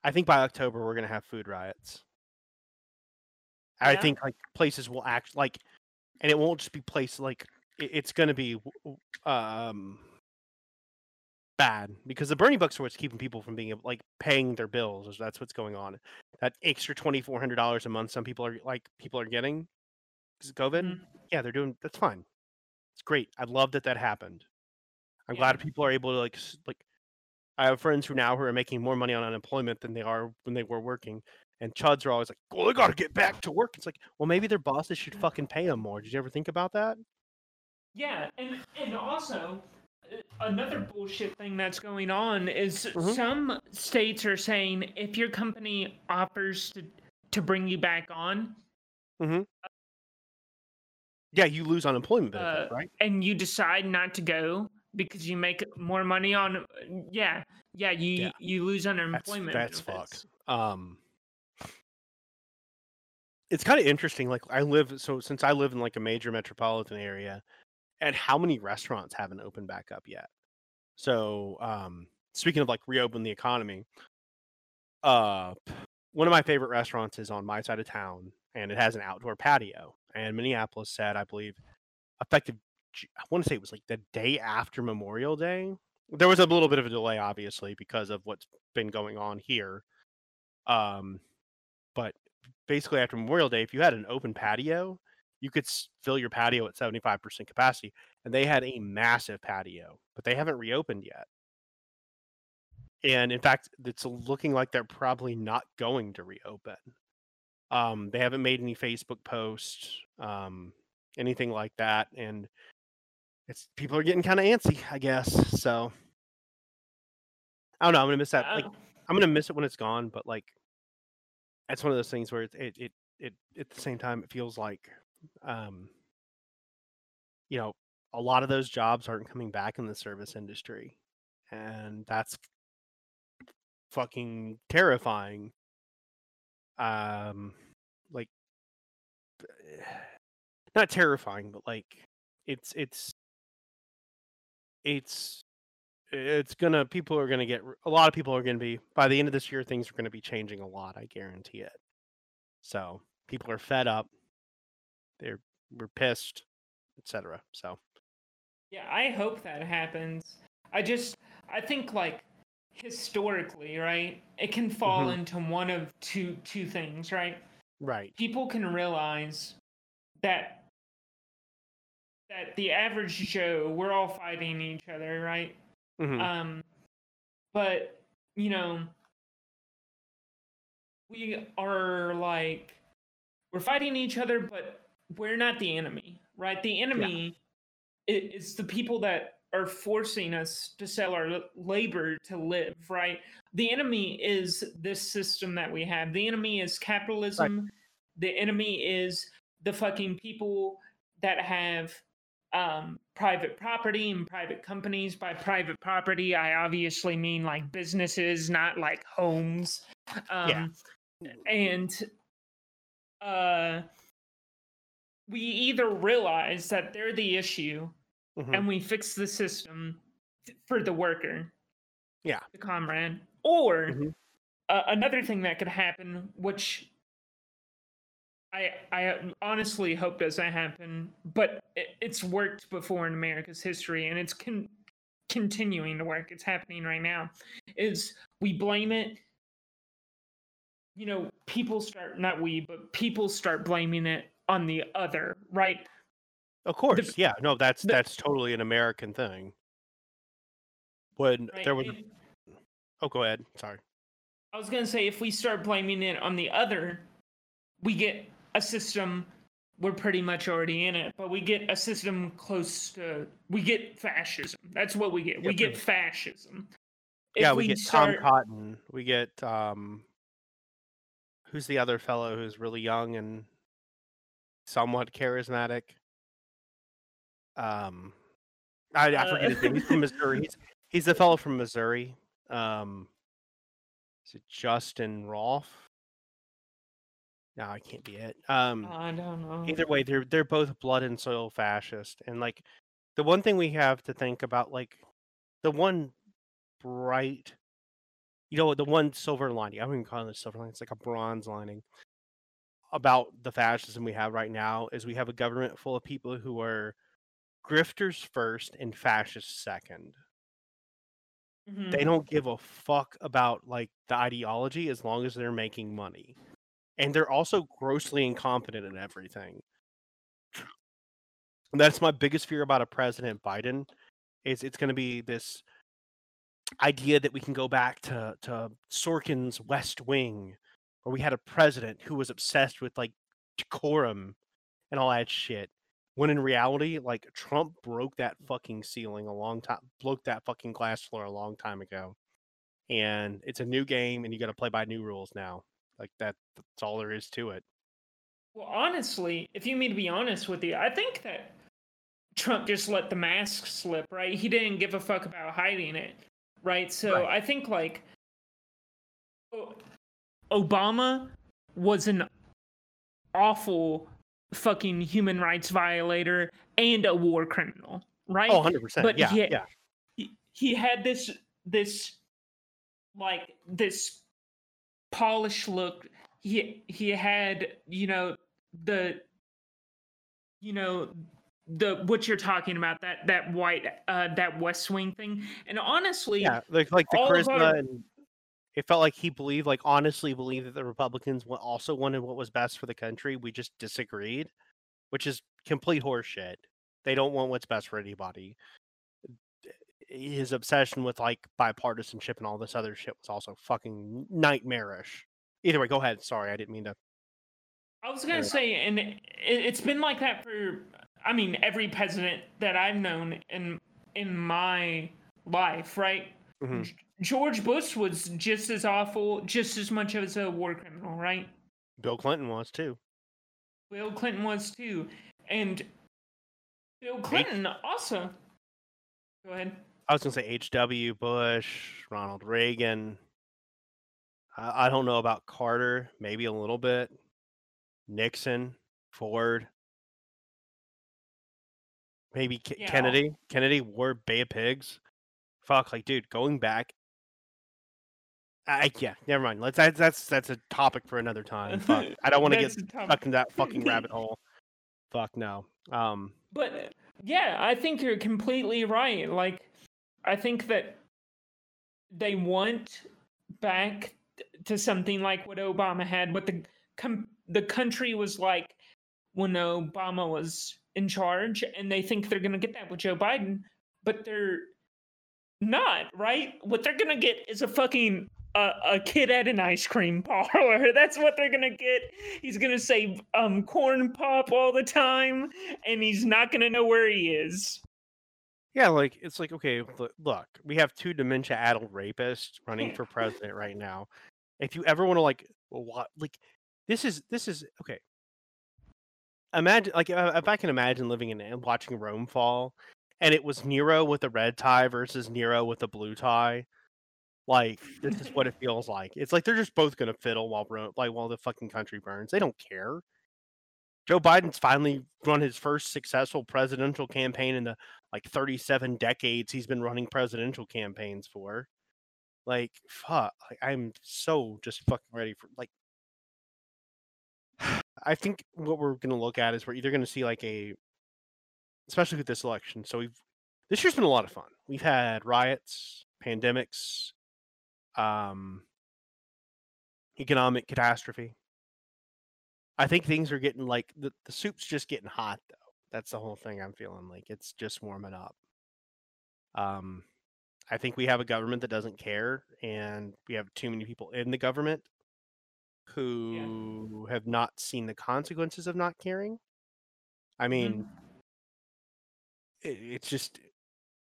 I think by October we're gonna have food riots. I think like places will act like, and it won't just be places like it, it's gonna be um bad because the Bernie bucks are what's keeping people from being able like paying their bills. That's what's going on. That extra twenty four hundred dollars a month some people are like people are getting because of COVID. Mhm. Yeah, they're doing that's fine. It's great. I love that that happened. I'm Yeah. glad people are able to like like. I have friends who now who are making more money on unemployment than they are when they were working, and chuds are always like, "Well, they got to get back to work." It's like, well, maybe their bosses should fucking pay them more. Did you ever think about that? Yeah, and and also another bullshit thing that's going on is Mhm. some states are saying if your company offers to to bring you back on Yeah, you lose unemployment benefits, Uh, right? and you decide not to go because you make more money on yeah yeah you Yeah. you lose unemployment that's benefits. fucked. Um, it's kind of interesting. Like I live so since I live in like a major metropolitan area, and how many restaurants haven't opened back up yet? So um, speaking of like reopen the economy, uh, one of my favorite restaurants is on my side of town, and it has an outdoor patio. And Minneapolis said, I believe, effective. I want to say it was like the day after Memorial Day. There was a little bit of a delay, obviously, because of what's been going on here. Um, but basically after Memorial Day, if you had an open patio, you could fill your patio at 75% capacity. And they had a massive patio, but they haven't reopened yet. And in fact, it's looking like they're probably not going to reopen. Um, they haven't made any Facebook posts, um, anything like that. And it's people are getting kind of antsy, I guess. So I don't know. I'm gonna miss that. Like, I'm gonna miss it when it's gone. But like, it's one of those things where it it it, it at the same time it feels like um you know a lot of those jobs aren't coming back in the service industry and that's fucking terrifying. Um like not terrifying but like it's it's it's it's gonna people are gonna get a lot of people are gonna be by the end of this year things are gonna be changing a lot i guarantee it. So people are fed up they're we're pissed etc so. Yeah i hope that happens. I just i think like historically right it can fall mm-hmm. into one of two two things right? Right. People can realize that that the average joe we're all fighting each other right? Mm-hmm. Um, but you know, we are like we're fighting each other, but we're not the enemy, right? The enemy yeah. is the people that are forcing us to sell our labor to live, right? The enemy is this system that we have. The enemy is capitalism. Right. The enemy is the fucking people that have um, private property and private companies. By private property, I obviously mean like businesses, not like homes. Um, yeah. And uh, we either realize that they're the issue mm-hmm. and we fix the system for the worker, yeah, the comrade, or mm-hmm. uh, another thing that could happen, which I I honestly hope doesn't happen, but it, it's worked before in America's history, and it's con- continuing to work. It's happening right now. Is we blame it? You know, people start not we, but people start blaming it on the other, right? Of course, the, yeah. No, that's the, that's totally an American thing. When right, there was, and, oh, go ahead. Sorry. I was gonna say if we start blaming it on the other, we get a system we're pretty much already in it, but we get a system close to we get fascism. That's what we get. We get fascism. If yeah, we, we get start... Tom Cotton. We get um who's the other fellow who's really young and somewhat charismatic? Um I, I forget uh... his name. He's from Missouri. He's he's the fellow from Missouri. Um is it Justin Rolfe? No, I can't be it. Um, I don't know. Either way, they're they're both blood and soil fascist, and like the one thing we have to think about, like the one bright, you know, the one silver lining. I wouldn't even call it a silver lining; it's like a bronze lining about the fascism we have right now is we have a government full of people who are grifters first and fascists 2nd mm-hmm. They don't give a fuck about like the ideology as long as they're making money and they're also grossly incompetent in everything. And that's my biggest fear about a President Biden is it's going to be this idea that we can go back to to Sorkin's West Wing, we had a president who was obsessed with like decorum and all that shit. When in reality, like Trump broke that fucking ceiling a long time, broke that fucking glass floor a long time ago. And it's a new game, and you got to play by new rules now. Like that that's all there is to it. Well, honestly, if you mean to be honest with you, I think that Trump just let the mask slip, right? He didn't give a fuck about hiding it, right? So right. I think like Obama was an awful fucking human rights violator and a war criminal, right? Oh, 100%. But yeah, he- yeah. he, he had this this like this polished look he he had you know the you know the what you're talking about that that white uh that west wing thing and honestly Yeah, like like the charisma our- and it felt like he believed, like honestly believed that the Republicans also wanted what was best for the country. We just disagreed, which is complete horseshit. They don't want what's best for anybody. His obsession with like bipartisanship and all this other shit was also fucking nightmarish. Either way, go ahead. Sorry, I didn't mean to. I was gonna say, and it, it's been like that for, I mean, every president that I've known in in my life, right? Mhm. George Bush was just as awful, just as much as a war criminal, right? Bill Clinton was too. Bill Clinton was too, and Bill Clinton also. Go ahead. I was gonna say H.W. Bush, Ronald Reagan. I, I don't know about Carter, maybe a little bit. Nixon, Ford, maybe K- Yeah, Kennedy. Kennedy wore Bay of Pigs. Fuck, like, dude, going back. I yeah, never mind. Let's that's that's that's a topic for another time. Fuck, I don't want to get stuck in that fucking rabbit hole. Fuck no. Um, But yeah, I think you're completely right. Like, I think that they want back to something like what Obama had, what the com- the country was like when Obama was in charge, and they think they're gonna get that with Joe Biden, but they're not. Right? What they're gonna get is a fucking a, a kid at an ice cream parlor. That's what they're gonna get. He's gonna say um corn pop all the time, and he's not gonna know where he is. Yeah, like it's like okay, look, we have two dementia-addled rapists running for president right now. If you ever want to like, what, like, this is this is okay. Imagine, like, if I can imagine living in and watching Rome fall, and it was Nero with a red tie versus Nero with a blue tie. Like, this is what it feels like. It's like they're just both gonna fiddle while like while the fucking country burns. They don't care. Joe Biden's finally run his first successful presidential campaign in the like 37 decades he's been running presidential campaigns for. Like, fuck. Like, I'm so just fucking ready for like. I think what we're gonna look at is we're either gonna see like a, especially with this election. So we've this year's been a lot of fun. We've had riots, pandemics, um, economic catastrophe. I think things are getting like the, the soup's just getting hot though. That's the whole thing I'm feeling like it's just warming up. Um I think we have a government that doesn't care and we have too many people in the government who have not seen the consequences of not caring. I mean, it, it's just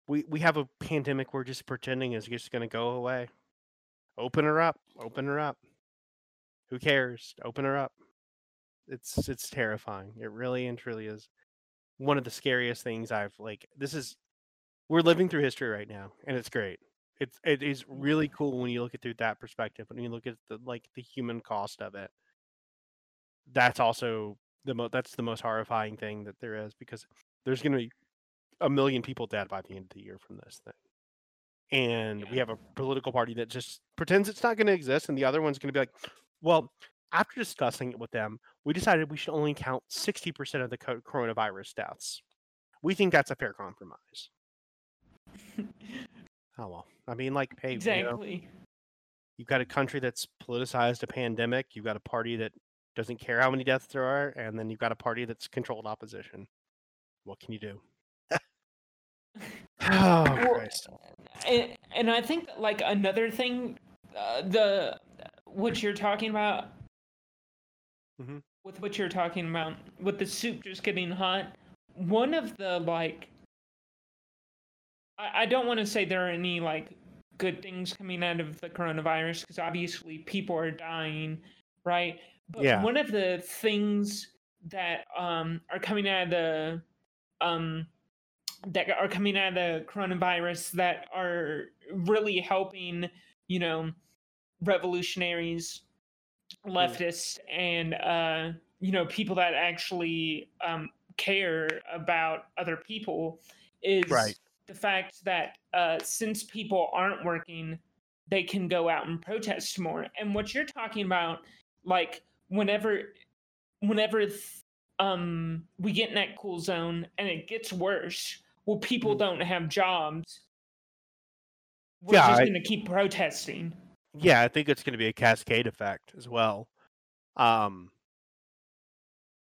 we we have a pandemic we're just pretending is just going to go away. Open her up, open her up. Who cares? Open her up. It's it's terrifying. It really and truly is one of the scariest things I've like this is we're living through history right now and it's great. It's it is really mm-hmm. cool when you look at through that perspective when you look at the like the human cost of it. That's also the mo- that's the most horrifying thing that there is because there's going to be a million people dead by the end of the year from this thing. And we have a political party that just pretends it's not going to exist and the other one's going to be like, "Well, after discussing it with them, we decided we should only count 60% of the coronavirus deaths. We think that's a fair compromise. Oh well. I mean, like, hey, you know, exactly. you've got a country that's politicized a pandemic. You've got a party that doesn't care how many deaths there are, and then you've got a party that's controlled opposition. What can you do? Oh, and, and I think like another thing, uh, the what you're talking about Mhm. with what you're talking about with the soup just getting hot. One of the like, I, I don't want to say there are any like good things coming out of the coronavirus because obviously people are dying, right? But Yeah. one of the things that um are coming out of the um that are coming out of the coronavirus that are really helping, you know, revolutionaries, leftists, and uh, you know people that actually um, care about other people is Right. the fact that uh, since people aren't working, they can go out and protest more. And what you're talking about, like whenever, whenever th- um we get in that cool zone and it gets worse, well, people Mhm. don't have jobs. We're Yeah, just going to keep protesting. Yeah, I think it's going to be a cascade effect as well. Um,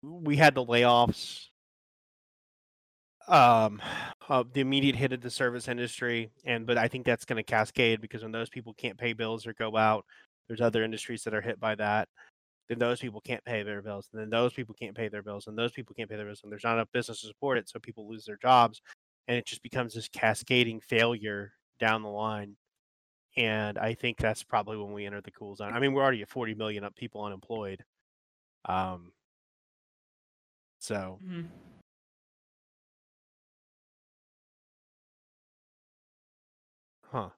we had the layoffs, um, uh, the immediate hit of the service industry, and but I think that's going to cascade because when those people can't pay bills or go out, there's other industries that are hit by that. Then those people can't pay their bills, and then those people can't pay their bills, and those people can't pay their bills, and there's not enough business to support it, so people lose their jobs, and it just becomes this cascading failure down the line and I think that's probably when we enter the cool zone. I mean, we're already at 40 million up people unemployed. Um, so Mhm. huh?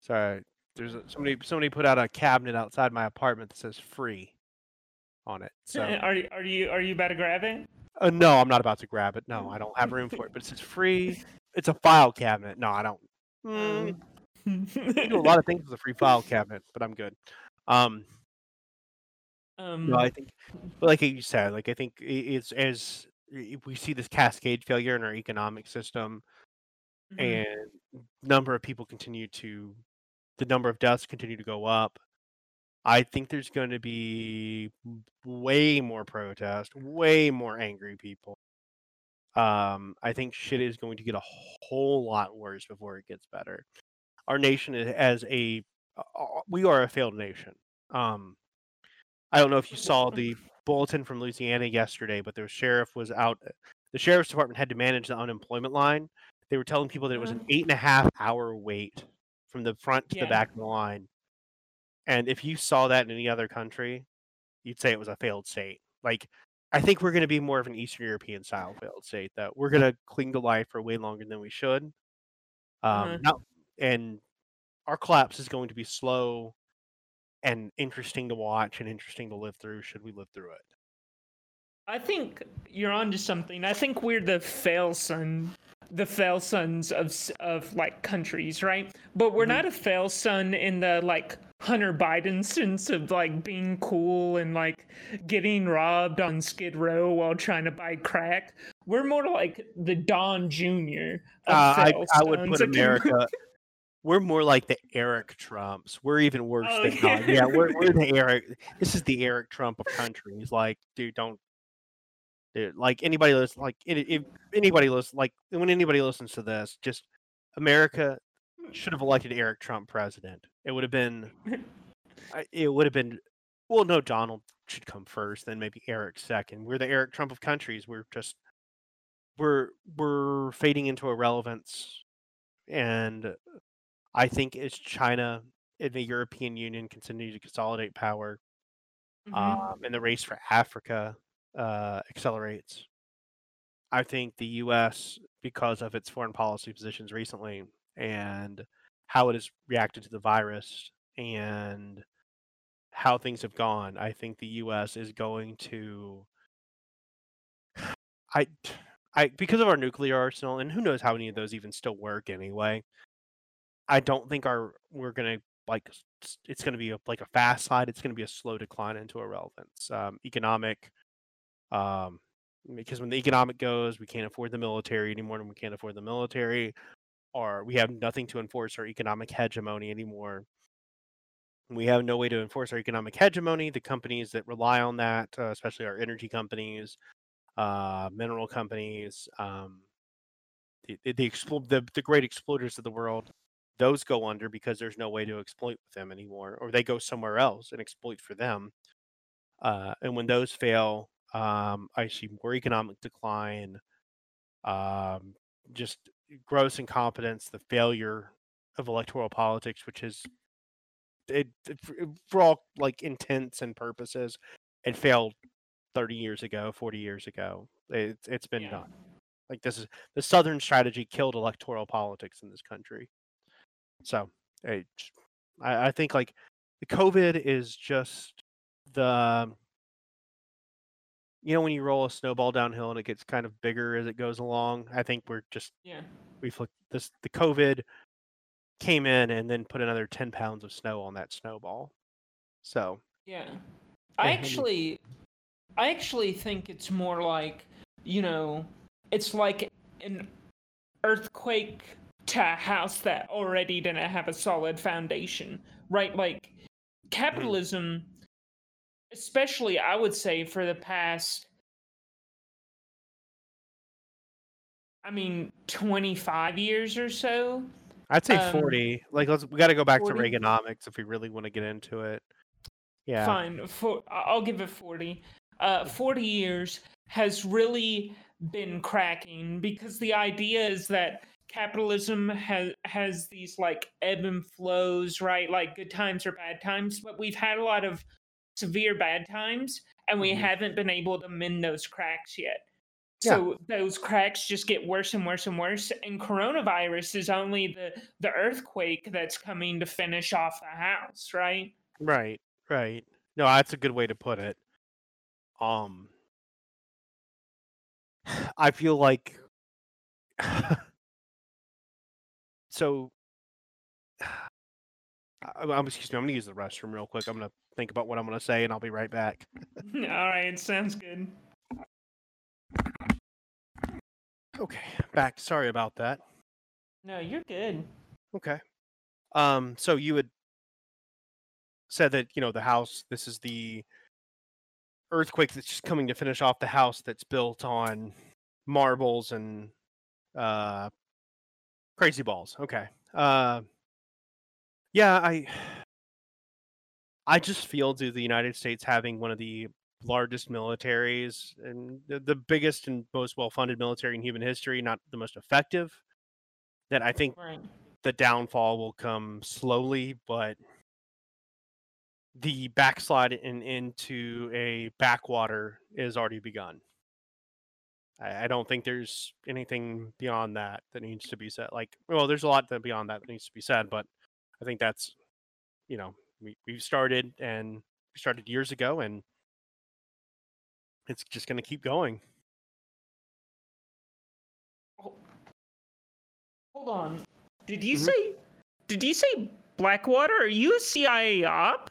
Sorry, there's a, somebody somebody put out a cabinet outside my apartment that says free on it. So Are you are you are you about to grab it? uh, no, I'm not about to grab it. No, I don't have room for it. But it says free. It's a file cabinet. No, I don't. Mm, you do a lot of things with a free file cabinet, but I'm good. Um, um, No, I think, like you said, like I think it's as we see this cascade failure in our economic system, mhm. and number of people continue to, the number of deaths continue to go up. I think there's going to be way more protest, way more angry people. Um, I think shit is going to get a whole lot worse before it gets better. Our nation is as a, uh, uh, we are a failed nation. Um, I don't know if you saw the bulletin from Louisiana yesterday, but the sheriff was out. The sheriff's department had to manage the unemployment line. They were telling people that it was an Uh-huh. eight and a half hour wait from the front to the back of the line. And if you saw that in any other country, you'd say it was a failed state. Like, I think we're going to be more of an Eastern European style failed state that we're going to cling to life for way longer than we should. Um, Uh-huh. not, and our collapse is going to be slow and interesting to watch and interesting to live through should we live through it. I think you're onto something. I think we're the fail son, the fail sons of of like countries, right? But we're Mhm. not a fail son in the like Hunter Biden sense of like being cool and like getting robbed on Skid Row while trying to buy crack. We're more like the Don Jr. of Uh, I, I would put America. We're more like the Eric Trumps. We're even worse Oh, than yeah. Don. Yeah, we're, we're the Eric. This is the Eric Trump of countries. Like, dude, don't. Dude, like anybody listen, like if anybody listen, like when anybody listens to this, just America should have elected Eric Trump president. It would have been. It would have been. Well, no, Donald should come first, then maybe Eric second. We're the Eric Trump of countries. We're just we're we're fading into irrelevance, and I think as China and the European Union continue to consolidate power, Mhm. um, and the race for Africa uh, accelerates, I think the U.S. because of its foreign policy positions recently and how it has reacted to the virus and how things have gone, I think the U.S. is going to. I, I because of our nuclear arsenal, and who knows how many of those even still work anyway. I don't think our we're gonna like it's gonna be a, like a fast slide. It's gonna be a slow decline into irrelevance. Um, economic, um, because when the economic goes, we can't afford the military anymore, and we can't afford the military, or we have nothing to enforce our economic hegemony anymore. We have no way to enforce our economic hegemony. The companies that rely on that, uh, especially our energy companies, uh, mineral companies, um, the the, the, explo- the the great exploiters of the world, those go under because there's no way to exploit with them anymore, or they go somewhere else and exploit for them. Uh, and when those fail, um, I see more economic decline, um, just gross incompetence, the failure of electoral politics, which is it, it- for all like intents and purposes, it failed 30 years ago, 40 years ago. It, it's been Yeah. done. Like this is the Southern strategy killed electoral politics in this country. So I, I think like the COVID is just the you know when you roll a snowball downhill and it gets kind of bigger as it goes along. I think we're just Yeah. we've looked this the COVID came in and then put another ten pounds of snow on that snowball. So Yeah. I I actually I actually think it's more like, you know, it's like an earthquake to a house that already didn't have a solid foundation, right? Like mm. capitalism especially I would say for the past I mean 25 years or so. I'd say Um, forty. Like let's we got to go back 40? to Reaganomics if we really want to get into it. Yeah. Fine, for I'll give it 40. Uh 40 years has really been cracking because the idea is that capitalism has has these like ebb and flows, right? Like good times or bad times, but we've had a lot of severe bad times and we Mhm. haven't been able to mend those cracks yet. Yeah. So those cracks just get worse and worse and worse and coronavirus is only the the earthquake that's coming to finish off the house, right? Right, right. No, that's a good way to put it. Um, I feel like so. I'm excuse me. I'm gonna use the restroom real quick. I'm gonna think about what I'm gonna say, and I'll be right back. All right, sounds good. Okay, back. Sorry about that. No, you're good. Okay. Um, so you had said that, you know, the house, this is the earthquake that's just coming to finish off the house that's built on marbles and uh crazy balls. Okay. Uh yeah, I I just feel to the United States having one of the largest militaries and the, the biggest and most well-funded military in human history, not the most effective, that I think Right. the downfall will come slowly, but the backslide in, into a backwater is already begun. I, I don't think there's anything beyond that that needs to be said. Like, well, there's a lot that beyond that that needs to be said, but I think that's, you know, we we started and we started years ago, and it's just going to keep going. Hold on. Did you Mhm. say? Did you say Blackwater? Are you a CIA op?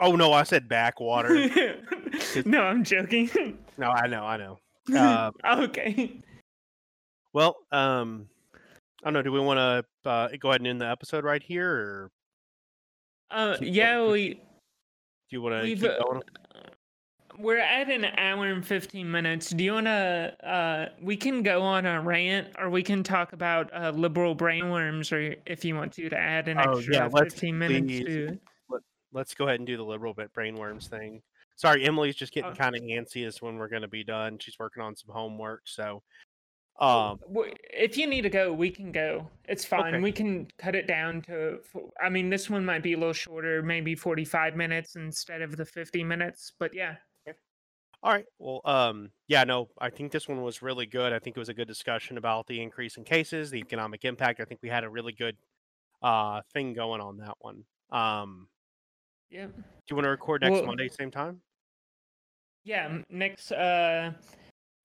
Oh no, I said backwater. no, I'm joking. no, I know, I know. Uh, okay. Well, um, I don't know. Do we want to uh, go ahead and end the episode right here, or Uh, yeah, we do you want to keep uh, going? we're at an hour and 15 minutes. Do you want to? Uh, we can go on a rant, or we can talk about uh, liberal brainworms, or if you want to, to add an Oh, extra yeah, 15 minutes please. to. Let's go ahead and do the liberal bit brainworms thing. Sorry, Emily's just getting Oh. kind of antsy as when we're going to be done. She's working on some homework, so um, If you need to go, we can go. It's fine. Okay. We can cut it down to. I mean, this one might be a little shorter, maybe 45 minutes instead of the 50 minutes. But yeah, all right. Well, um, yeah, no, I think this one was really good. I think it was a good discussion about the increase in cases, the economic impact. I think we had a really good uh thing going on that one. Um, yeah, do you want to record next Well- Monday, same time? yeah. Next, uh,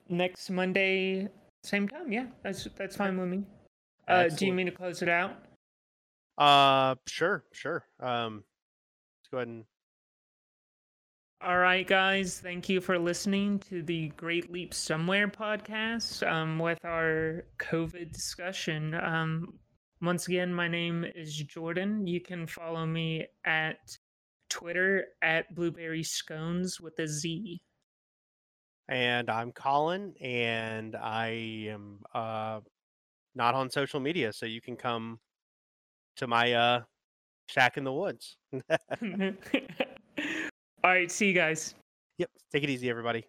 next Monday, same time. Yeah, that's that's fine with me. Uh, do you mean to close it out? Uh, sure, sure. Um, let's go ahead and All right, guys. Thank you for listening to the Great Leap Somewhere podcast um, with our COVID discussion. Um, once again, my name is Jordan. You can follow me at Twitter at Blueberry Scones with a Z. and I'm Colin, and I am uh not on social media, so you can come to my uh shack in the woods. All right, see you guys. Yep, take it easy, everybody.